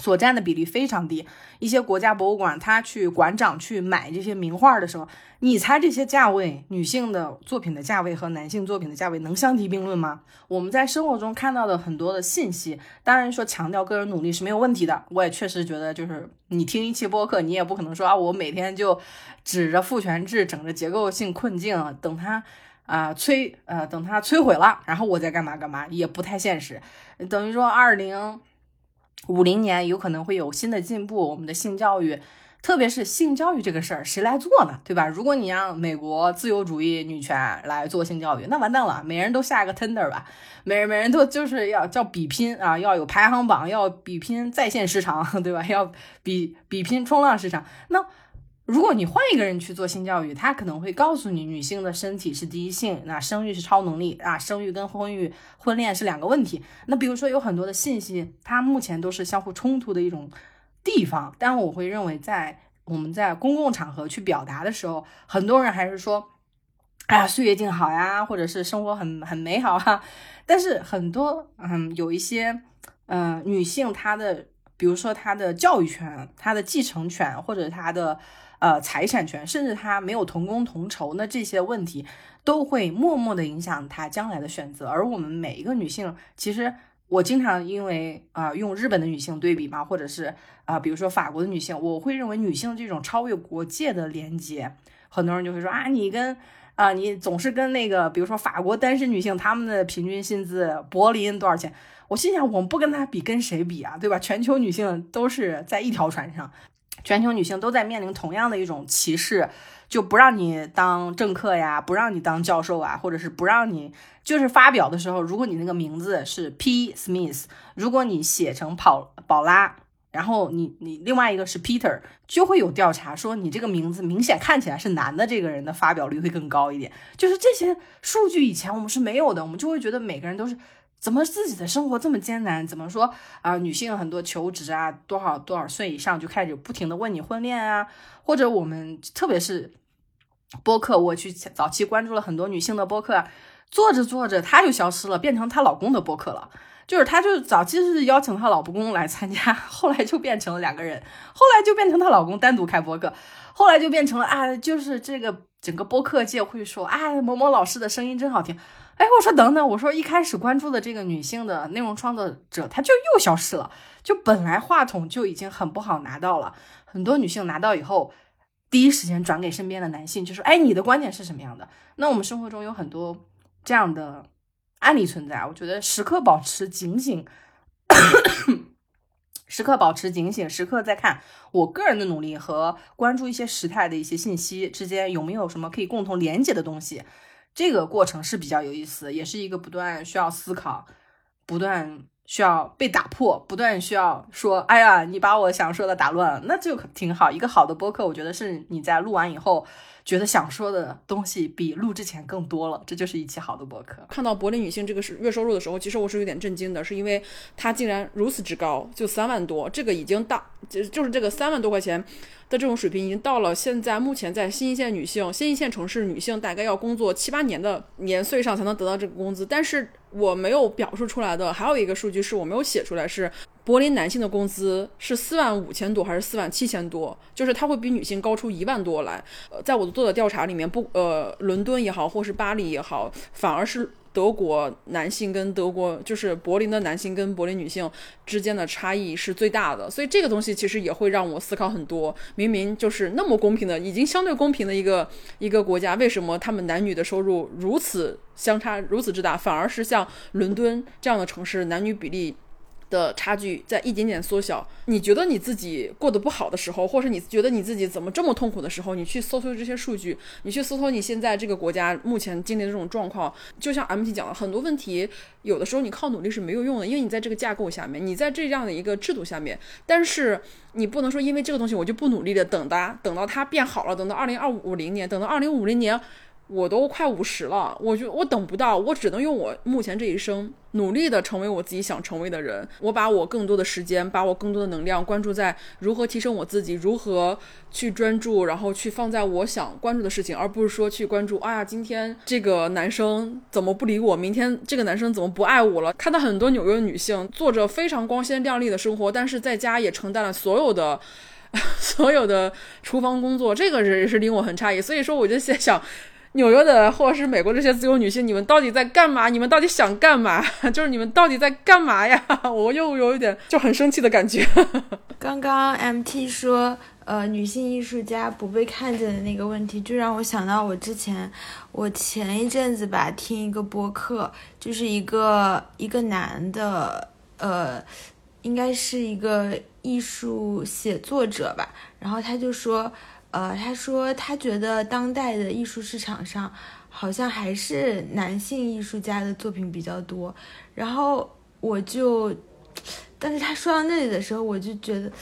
所占的比例非常低。一些国家博物馆，他去馆长去买这些名画的时候，你猜这些价位，女性的作品的价位和男性作品的价位能相提并论吗？我们在生活中看到的很多的信息，当然说强调个人努力是没有问题的。我也确实觉得，就是你听一期播客，你也不可能说啊，我每天就。指着父权制，整着结构性困境，等它啊摧呃等它摧毁了，然后我再干嘛干嘛，也不太现实。等于说，二零五零年有可能会有新的进步。我们的性教育，特别是性教育这个事儿，谁来做呢？对吧？如果你让美国自由主义女权来做性教育，那完蛋了，每人都下一个 tender 吧，每人每人都就是要叫比拼啊，要有排行榜，要比拼在线时长，对吧？要比比拼冲浪时长，那。如果你换一个人去做性教育，他可能会告诉你，女性的身体是第一性，那生育是超能力啊，生育跟婚育、婚恋是两个问题。那比如说有很多的信息，它目前都是相互冲突的一种地方。但我会认为，在我们在公共场合去表达的时候，很多人还是说，哎呀，岁月静好呀，或者是生活很很美好哈。但是很多嗯，有一些嗯女性，她的比如说她的教育权、她的继承权或者她的。呃，财产权，甚至他没有同工同酬，那这些问题都会默默的影响他将来的选择。而我们每一个女性，其实我经常因为啊用日本的女性对比嘛，或者是啊比如说法国的女性，我会认为女性这种超越国界的连接，很多人就会说啊你跟啊你总是跟那个比如说法国单身女性她们的平均薪资，柏林多少钱？我心想我们不跟她比，跟谁比啊？对吧？全球女性都是在一条船上。全球女性都在面临同样的一种歧视，就不让你当政客呀，不让你当教授啊，或者是不让你就是发表的时候，如果你那个名字是 P Smith，如果你写成跑宝拉，然后你你另外一个是 Peter，就会有调查说你这个名字明显看起来是男的，这个人的发表率会更高一点。就是这些数据以前我们是没有的，我们就会觉得每个人都是。怎么自己的生活这么艰难？怎么说啊？女性很多求职啊，多少多少岁以上就开始不停的问你婚恋啊，或者我们特别是播客，我去早期关注了很多女性的播客，做着做着她就消失了，变成她老公的播客了。就是她就早期是邀请她老公来参加，后来就变成了两个人，后来就变成她老公单独开播客，后来就变成了啊，就是这个整个播客界会说啊，某某老师的声音真好听。哎，我说等等，我说一开始关注的这个女性的内容创作者，她就又消失了。就本来话筒就已经很不好拿到了，很多女性拿到以后，第一时间转给身边的男性，就说：“哎，你的观点是什么样的？”那我们生活中有很多这样的案例存在，我觉得时刻保持警醒，时刻保持警醒，时刻在看我个人的努力和关注一些时态的一些信息之间有没有什么可以共同连接的东西。这个过程是比较有意思，也是一个不断需要思考、不断需要被打破、不断需要说：“哎呀，你把我想说的打乱了。”那就挺好。一个好的播客，我觉得是你在录完以后。觉得想说的东西比录之前更多了，这就是一期好的博客。看到柏林女性这个是月收入的时候，其实我是有点震惊的，是因为她竟然如此之高，就三万多，这个已经到就就是这个三万多块钱的这种水平，已经到了现在目前在新一线女性、新一线城市女性大概要工作七八年的年岁上才能得到这个工资。但是我没有表述出来的，还有一个数据是我没有写出来，是柏林男性的工资是四万五千多还是四万七千多？就是他会比女性高出一万多来。呃，在我做的调查里面，不呃，伦敦也好，或是巴黎也好，反而是。德国男性跟德国就是柏林的男性跟柏林女性之间的差异是最大的，所以这个东西其实也会让我思考很多。明明就是那么公平的，已经相对公平的一个一个国家，为什么他们男女的收入如此相差如此之大，反而是像伦敦这样的城市，男女比例？的差距在一点点缩小。你觉得你自己过得不好的时候，或是你觉得你自己怎么这么痛苦的时候，你去搜索这些数据，你去搜索你现在这个国家目前经历的这种状况，就像 MT 讲的，很多问题有的时候你靠努力是没有用的，因为你在这个架构下面，你在这样的一个制度下面，但是你不能说因为这个东西我就不努力的等它，等到它变好了，等到二零二五零年，等到二零五零年。我都快五十了，我就我等不到，我只能用我目前这一生努力的成为我自己想成为的人。我把我更多的时间，把我更多的能量关注在如何提升我自己，如何去专注，然后去放在我想关注的事情，而不是说去关注，哎呀，今天这个男生怎么不理我？明天这个男生怎么不爱我了？看到很多纽约女性做着非常光鲜亮丽的生活，但是在家也承担了所有的 所有的厨房工作，这个是是令我很诧异。所以说，我就在想。纽约的或者是美国这些自由女性，你们到底在干嘛？你们到底想干嘛？就是你们到底在干嘛呀？我又有一点就很生气的感觉。刚刚 MT 说，呃，女性艺术家不被看见的那个问题，就让我想到我之前，我前一阵子吧听一个播客，就是一个一个男的，呃，应该是一个艺术写作者吧，然后他就说。呃，他说他觉得当代的艺术市场上好像还是男性艺术家的作品比较多，然后我就，但是他说到那里的时候，我就觉得，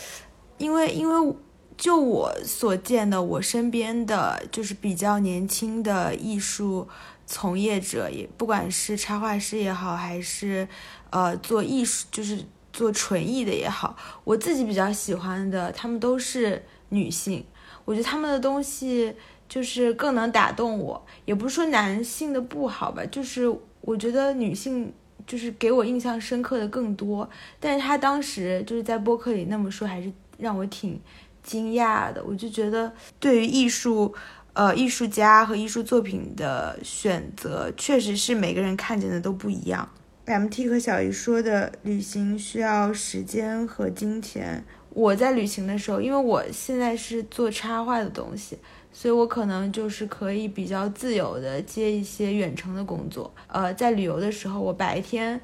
因为因为就我所见的，我身边的就是比较年轻的艺术从业者，也不管是插画师也好，还是呃做艺术就是做纯艺的也好，我自己比较喜欢的，他们都是女性。我觉得他们的东西就是更能打动我，也不是说男性的不好吧，就是我觉得女性就是给我印象深刻的更多。但是他当时就是在播客里那么说，还是让我挺惊讶的。我就觉得对于艺术，呃，艺术家和艺术作品的选择，确实是每个人看见的都不一样。MT 和小姨说的，旅行需要时间和金钱。我在旅行的时候，因为我现在是做插画的东西，所以我可能就是可以比较自由的接一些远程的工作。呃，在旅游的时候，我白天，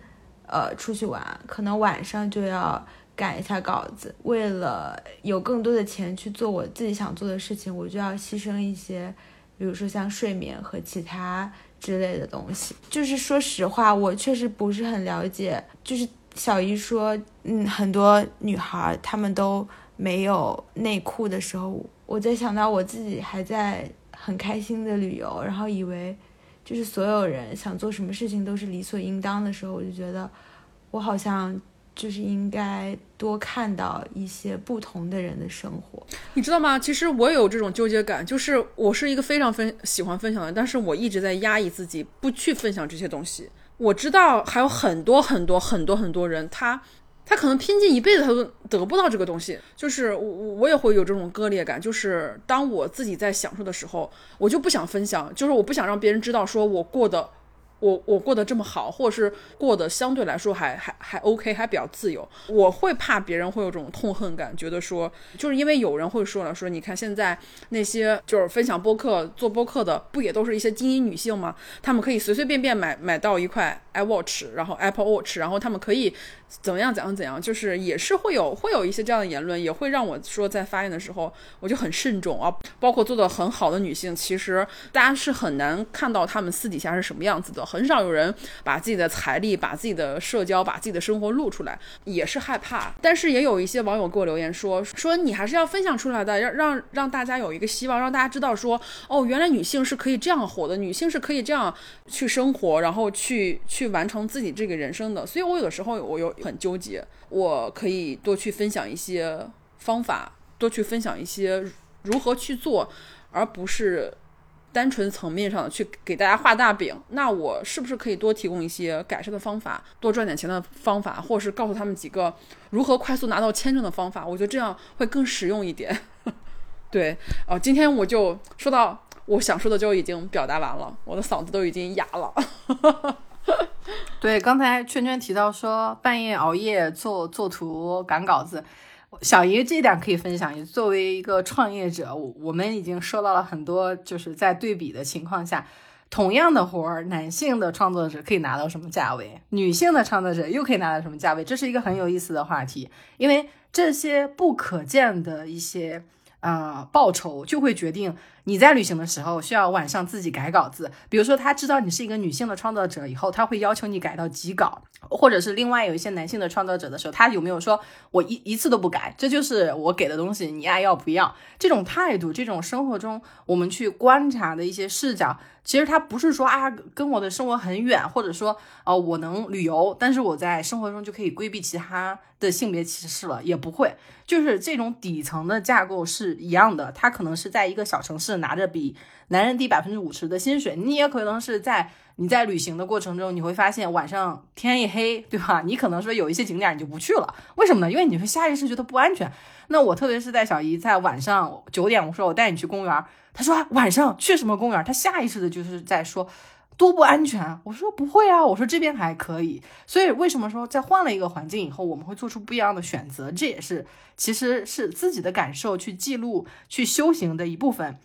呃，出去玩，可能晚上就要赶一下稿子。为了有更多的钱去做我自己想做的事情，我就要牺牲一些，比如说像睡眠和其他之类的东西。就是说实话，我确实不是很了解，就是。小姨说：“嗯，很多女孩她们都没有内裤的时候，我在想到我自己还在很开心的旅游，然后以为就是所有人想做什么事情都是理所应当的时候，我就觉得我好像就是应该多看到一些不同的人的生活。你知道吗？其实我有这种纠结感，就是我是一个非常分喜欢分享的，但是我一直在压抑自己，不去分享这些东西。”我知道还有很多很多很多很多人，他他可能拼尽一辈子他都得不到这个东西。就是我我也会有这种割裂感，就是当我自己在享受的时候，我就不想分享，就是我不想让别人知道说我过得。我我过得这么好，或者是过得相对来说还还还 OK，还比较自由。我会怕别人会有这种痛恨感，觉得说就是因为有人会说了，说你看现在那些就是分享播客、做播客的，不也都是一些精英女性吗？她们可以随随便便买买到一块 iWatch，然后 Apple Watch，然后她们可以怎么样怎样怎样，就是也是会有会有一些这样的言论，也会让我说在发言的时候我就很慎重啊。包括做的很好的女性，其实大家是很难看到她们私底下是什么样子的。很少有人把自己的财力、把自己的社交、把自己的生活露出来，也是害怕。但是也有一些网友给我留言说：“说你还是要分享出来的，让让让大家有一个希望，让大家知道说，哦，原来女性是可以这样活的，女性是可以这样去生活，然后去去完成自己这个人生的。”所以，我有的时候我有很纠结，我可以多去分享一些方法，多去分享一些如何去做，而不是。单纯层面上的去给大家画大饼，那我是不是可以多提供一些改善的方法，多赚点钱的方法，或是告诉他们几个如何快速拿到签证的方法？我觉得这样会更实用一点。对，哦，今天我就说到我想说的就已经表达完了，我的嗓子都已经哑了。对，刚才圈圈提到说半夜熬夜做做图赶稿子。小姨这点可以分享。作为一个创业者，我我们已经收到了很多，就是在对比的情况下，同样的活儿，男性的创作者可以拿到什么价位，女性的创作者又可以拿到什么价位，这是一个很有意思的话题。因为这些不可见的一些啊报酬，就会决定你在旅行的时候需要晚上自己改稿子。比如说，他知道你是一个女性的创作者以后，他会要求你改到几稿。或者是另外有一些男性的创作者的时候，他有没有说我一一次都不改，这就是我给的东西，你爱要不要？这种态度，这种生活中我们去观察的一些视角，其实他不是说啊跟我的生活很远，或者说哦我能旅游，但是我在生活中就可以规避其他的性别歧视了，也不会，就是这种底层的架构是一样的。他可能是在一个小城市拿着比男人低百分之五十的薪水，你也可能是在。你在旅行的过程中，你会发现晚上天一黑，对吧？你可能说有一些景点你就不去了，为什么呢？因为你会下意识觉得不安全。那我特别是在小姨在晚上九点，我说我带你去公园，她说晚上去什么公园？她下意识的就是在说多不安全。我说不会啊，我说这边还可以。所以为什么说在换了一个环境以后，我们会做出不一样的选择？这也是其实是自己的感受去记录、去修行的一部分。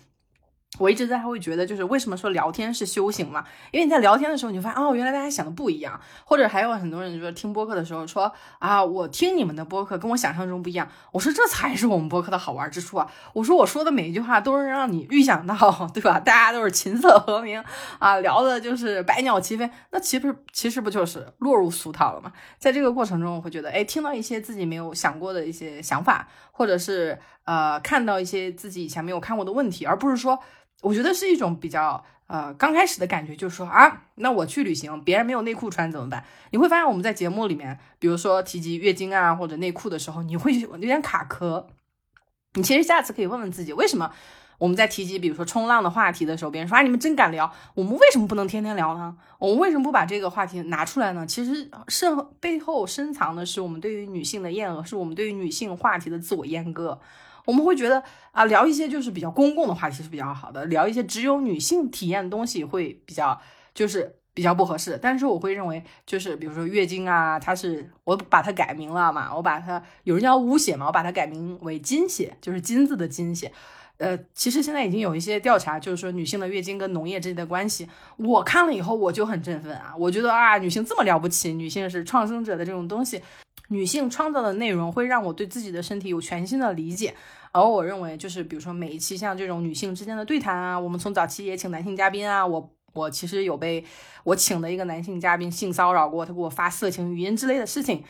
我一直在会觉得，就是为什么说聊天是修行嘛？因为你在聊天的时候，你就发现哦，原来大家想的不一样。或者还有很多人就是听播客的时候说啊，我听你们的播客跟我想象中不一样。我说这才是我们播客的好玩之处啊！我说我说的每一句话都是让你预想到，对吧？大家都是琴瑟和鸣啊，聊的就是百鸟齐飞。那其实其实不就是落入俗套了吗？在这个过程中，我会觉得，哎，听到一些自己没有想过的一些想法，或者是呃，看到一些自己以前没有看过的问题，而不是说。我觉得是一种比较呃刚开始的感觉，就是说啊，那我去旅行，别人没有内裤穿怎么办？你会发现我们在节目里面，比如说提及月经啊或者内裤的时候，你会 有点卡壳。你其实下次可以问问自己，为什么我们在提及比如说冲浪的话题的时候，别人说啊你们真敢聊，我们为什么不能天天聊呢？我们为什么不把这个话题拿出来呢？其实深背后深藏的是我们对于女性的厌恶，是我们对于女性话题的自我阉割。我们会觉得啊，聊一些就是比较公共的话题是比较好的，聊一些只有女性体验的东西会比较就是比较不合适。但是我会认为，就是比如说月经啊，它是我把它改名了嘛，我把它有人叫污血嘛，我把它改名为金血，就是金子的金血。呃，其实现在已经有一些调查，就是说女性的月经跟农业之间的关系，我看了以后我就很振奋啊，我觉得啊，女性这么了不起，女性是创生者的这种东西。女性创造的内容会让我对自己的身体有全新的理解，而我认为就是比如说每一期像这种女性之间的对谈啊，我们从早期也请男性嘉宾啊，我我其实有被我请的一个男性嘉宾性骚扰过，他给我发色情语音之类的事情，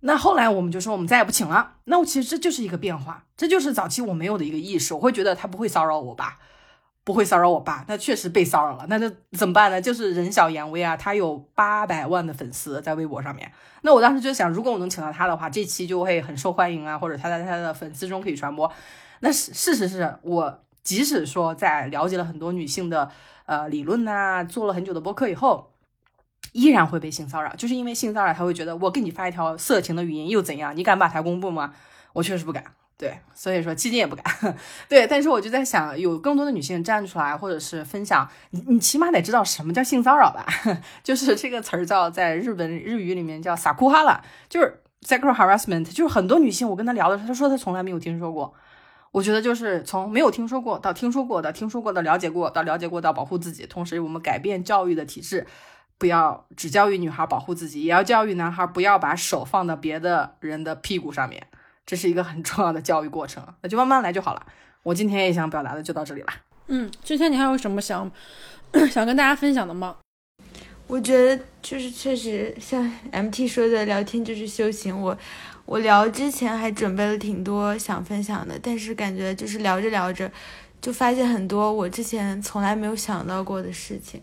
那后来我们就说我们再也不请了，那我其实这就是一个变化，这就是早期我没有的一个意识，我会觉得他不会骚扰我吧。不会骚扰我爸，那确实被骚扰了，那那怎么办呢？就是人小言微啊，他有八百万的粉丝在微博上面。那我当时就想，如果我能请到他的话，这期就会很受欢迎啊，或者他在他的粉丝中可以传播。那事事实是我即使说在了解了很多女性的呃理论呐，做了很久的播客以后，依然会被性骚扰，就是因为性骚扰，他会觉得我给你发一条色情的语音又怎样？你敢把它公布吗？我确实不敢。对，所以说基金也不敢。对，但是我就在想，有更多的女性站出来，或者是分享，你你起码得知道什么叫性骚扰吧？就是这个词儿叫在日本日语里面叫撒库哈拉，就是 sexual harassment，就是很多女性我跟她聊的时候，她说她从来没有听说过。我觉得就是从没有听说过到听说过的，听说过的了解过到了解过到保护自己，同时我们改变教育的体制，不要只教育女孩保护自己，也要教育男孩不要把手放到别的人的屁股上面。这是一个很重要的教育过程，那就慢慢来就好了。我今天也想表达的就到这里了。嗯，今天你还有什么想 想跟大家分享的吗？我觉得就是确实像 MT 说的，聊天就是修行。我我聊之前还准备了挺多想分享的，但是感觉就是聊着聊着，就发现很多我之前从来没有想到过的事情。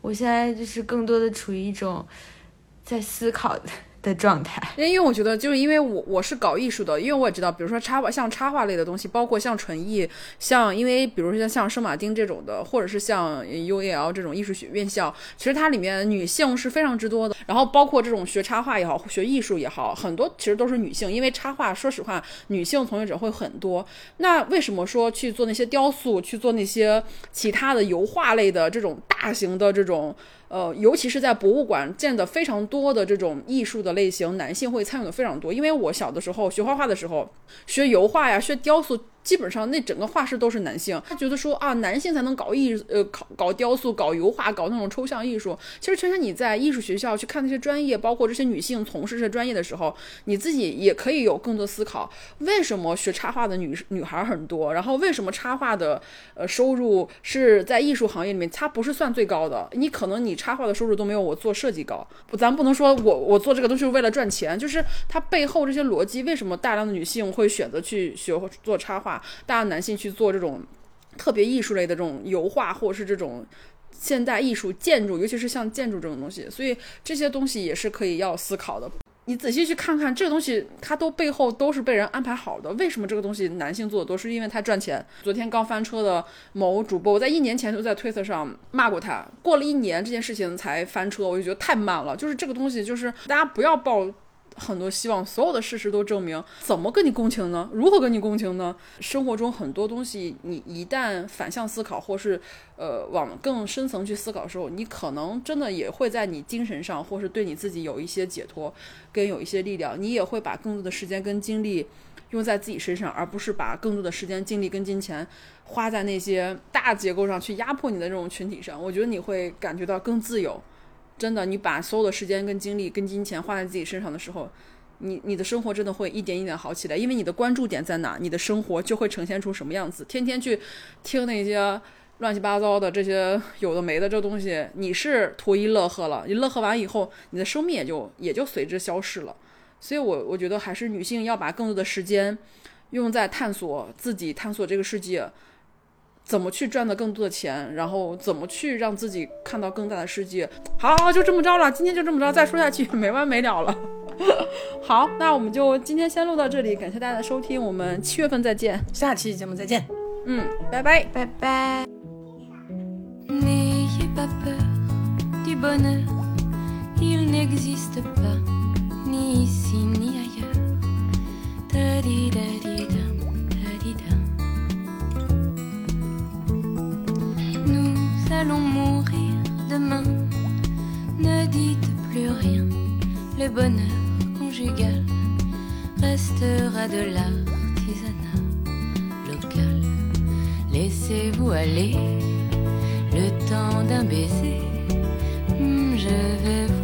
我现在就是更多的处于一种在思考的的状态。因为我觉得，就是因为我我是搞艺术的，因为我也知道，比如说插画，像插画类的东西，包括像纯艺，像因为比如说像圣马丁这种的，或者是像 UAL 这种艺术学院校，其实它里面女性是非常之多的。然后包括这种学插画也好，学艺术也好，很多其实都是女性，因为插画，说实话，女性从业者会很多。那为什么说去做那些雕塑，去做那些其他的油画类的这种大型的这种？呃，尤其是在博物馆见的非常多的这种艺术的类型，男性会参与的非常多。因为我小的时候学画画的时候，学油画呀，学雕塑。基本上那整个画室都是男性，他觉得说啊，男性才能搞艺呃搞搞雕塑、搞油画、搞那种抽象艺术。其实，圈圈你在艺术学校去看那些专业，包括这些女性从事这专业的时候，你自己也可以有更多思考：为什么学插画的女女孩很多？然后为什么插画的呃收入是在艺术行业里面它不是算最高的？你可能你插画的收入都没有我做设计高。不，咱不能说我我做这个都是为了赚钱，就是它背后这些逻辑，为什么大量的女性会选择去学做插画？大量男性去做这种特别艺术类的这种油画，或者是这种现代艺术建筑，尤其是像建筑这种东西，所以这些东西也是可以要思考的。你仔细去看看，这个东西它都背后都是被人安排好的。为什么这个东西男性做的多？是因为他赚钱。昨天刚翻车的某主播，我在一年前就在推特上骂过他，过了一年这件事情才翻车，我就觉得太慢了。就是这个东西，就是大家不要抱。很多希望，所有的事实都证明，怎么跟你共情呢？如何跟你共情呢？生活中很多东西，你一旦反向思考，或是呃往更深层去思考的时候，你可能真的也会在你精神上，或是对你自己有一些解脱，跟有一些力量。你也会把更多的时间跟精力用在自己身上，而不是把更多的时间、精力跟金钱花在那些大结构上去压迫你的这种群体上。我觉得你会感觉到更自由。真的，你把所有的时间、跟精力、跟金钱花在自己身上的时候，你你的生活真的会一点一点好起来。因为你的关注点在哪，你的生活就会呈现出什么样子。天天去听那些乱七八糟的这些有的没的这东西，你是图一乐呵了。你乐呵完以后，你的生命也就也就随之消逝了。所以，我我觉得还是女性要把更多的时间用在探索自己、探索这个世界。怎么去赚到更多的钱，然后怎么去让自己看到更大的世界？好，好就这么着了，今天就这么着，再说下去没完没了了。好，那我们就今天先录到这里，感谢大家的收听，我们七月份再见，下期节目再见，嗯，拜拜，拜拜。Allons mourir demain. Ne dites plus rien, le bonheur conjugal restera de l'artisanat local. Laissez-vous aller le temps d'un baiser, hmm, je vais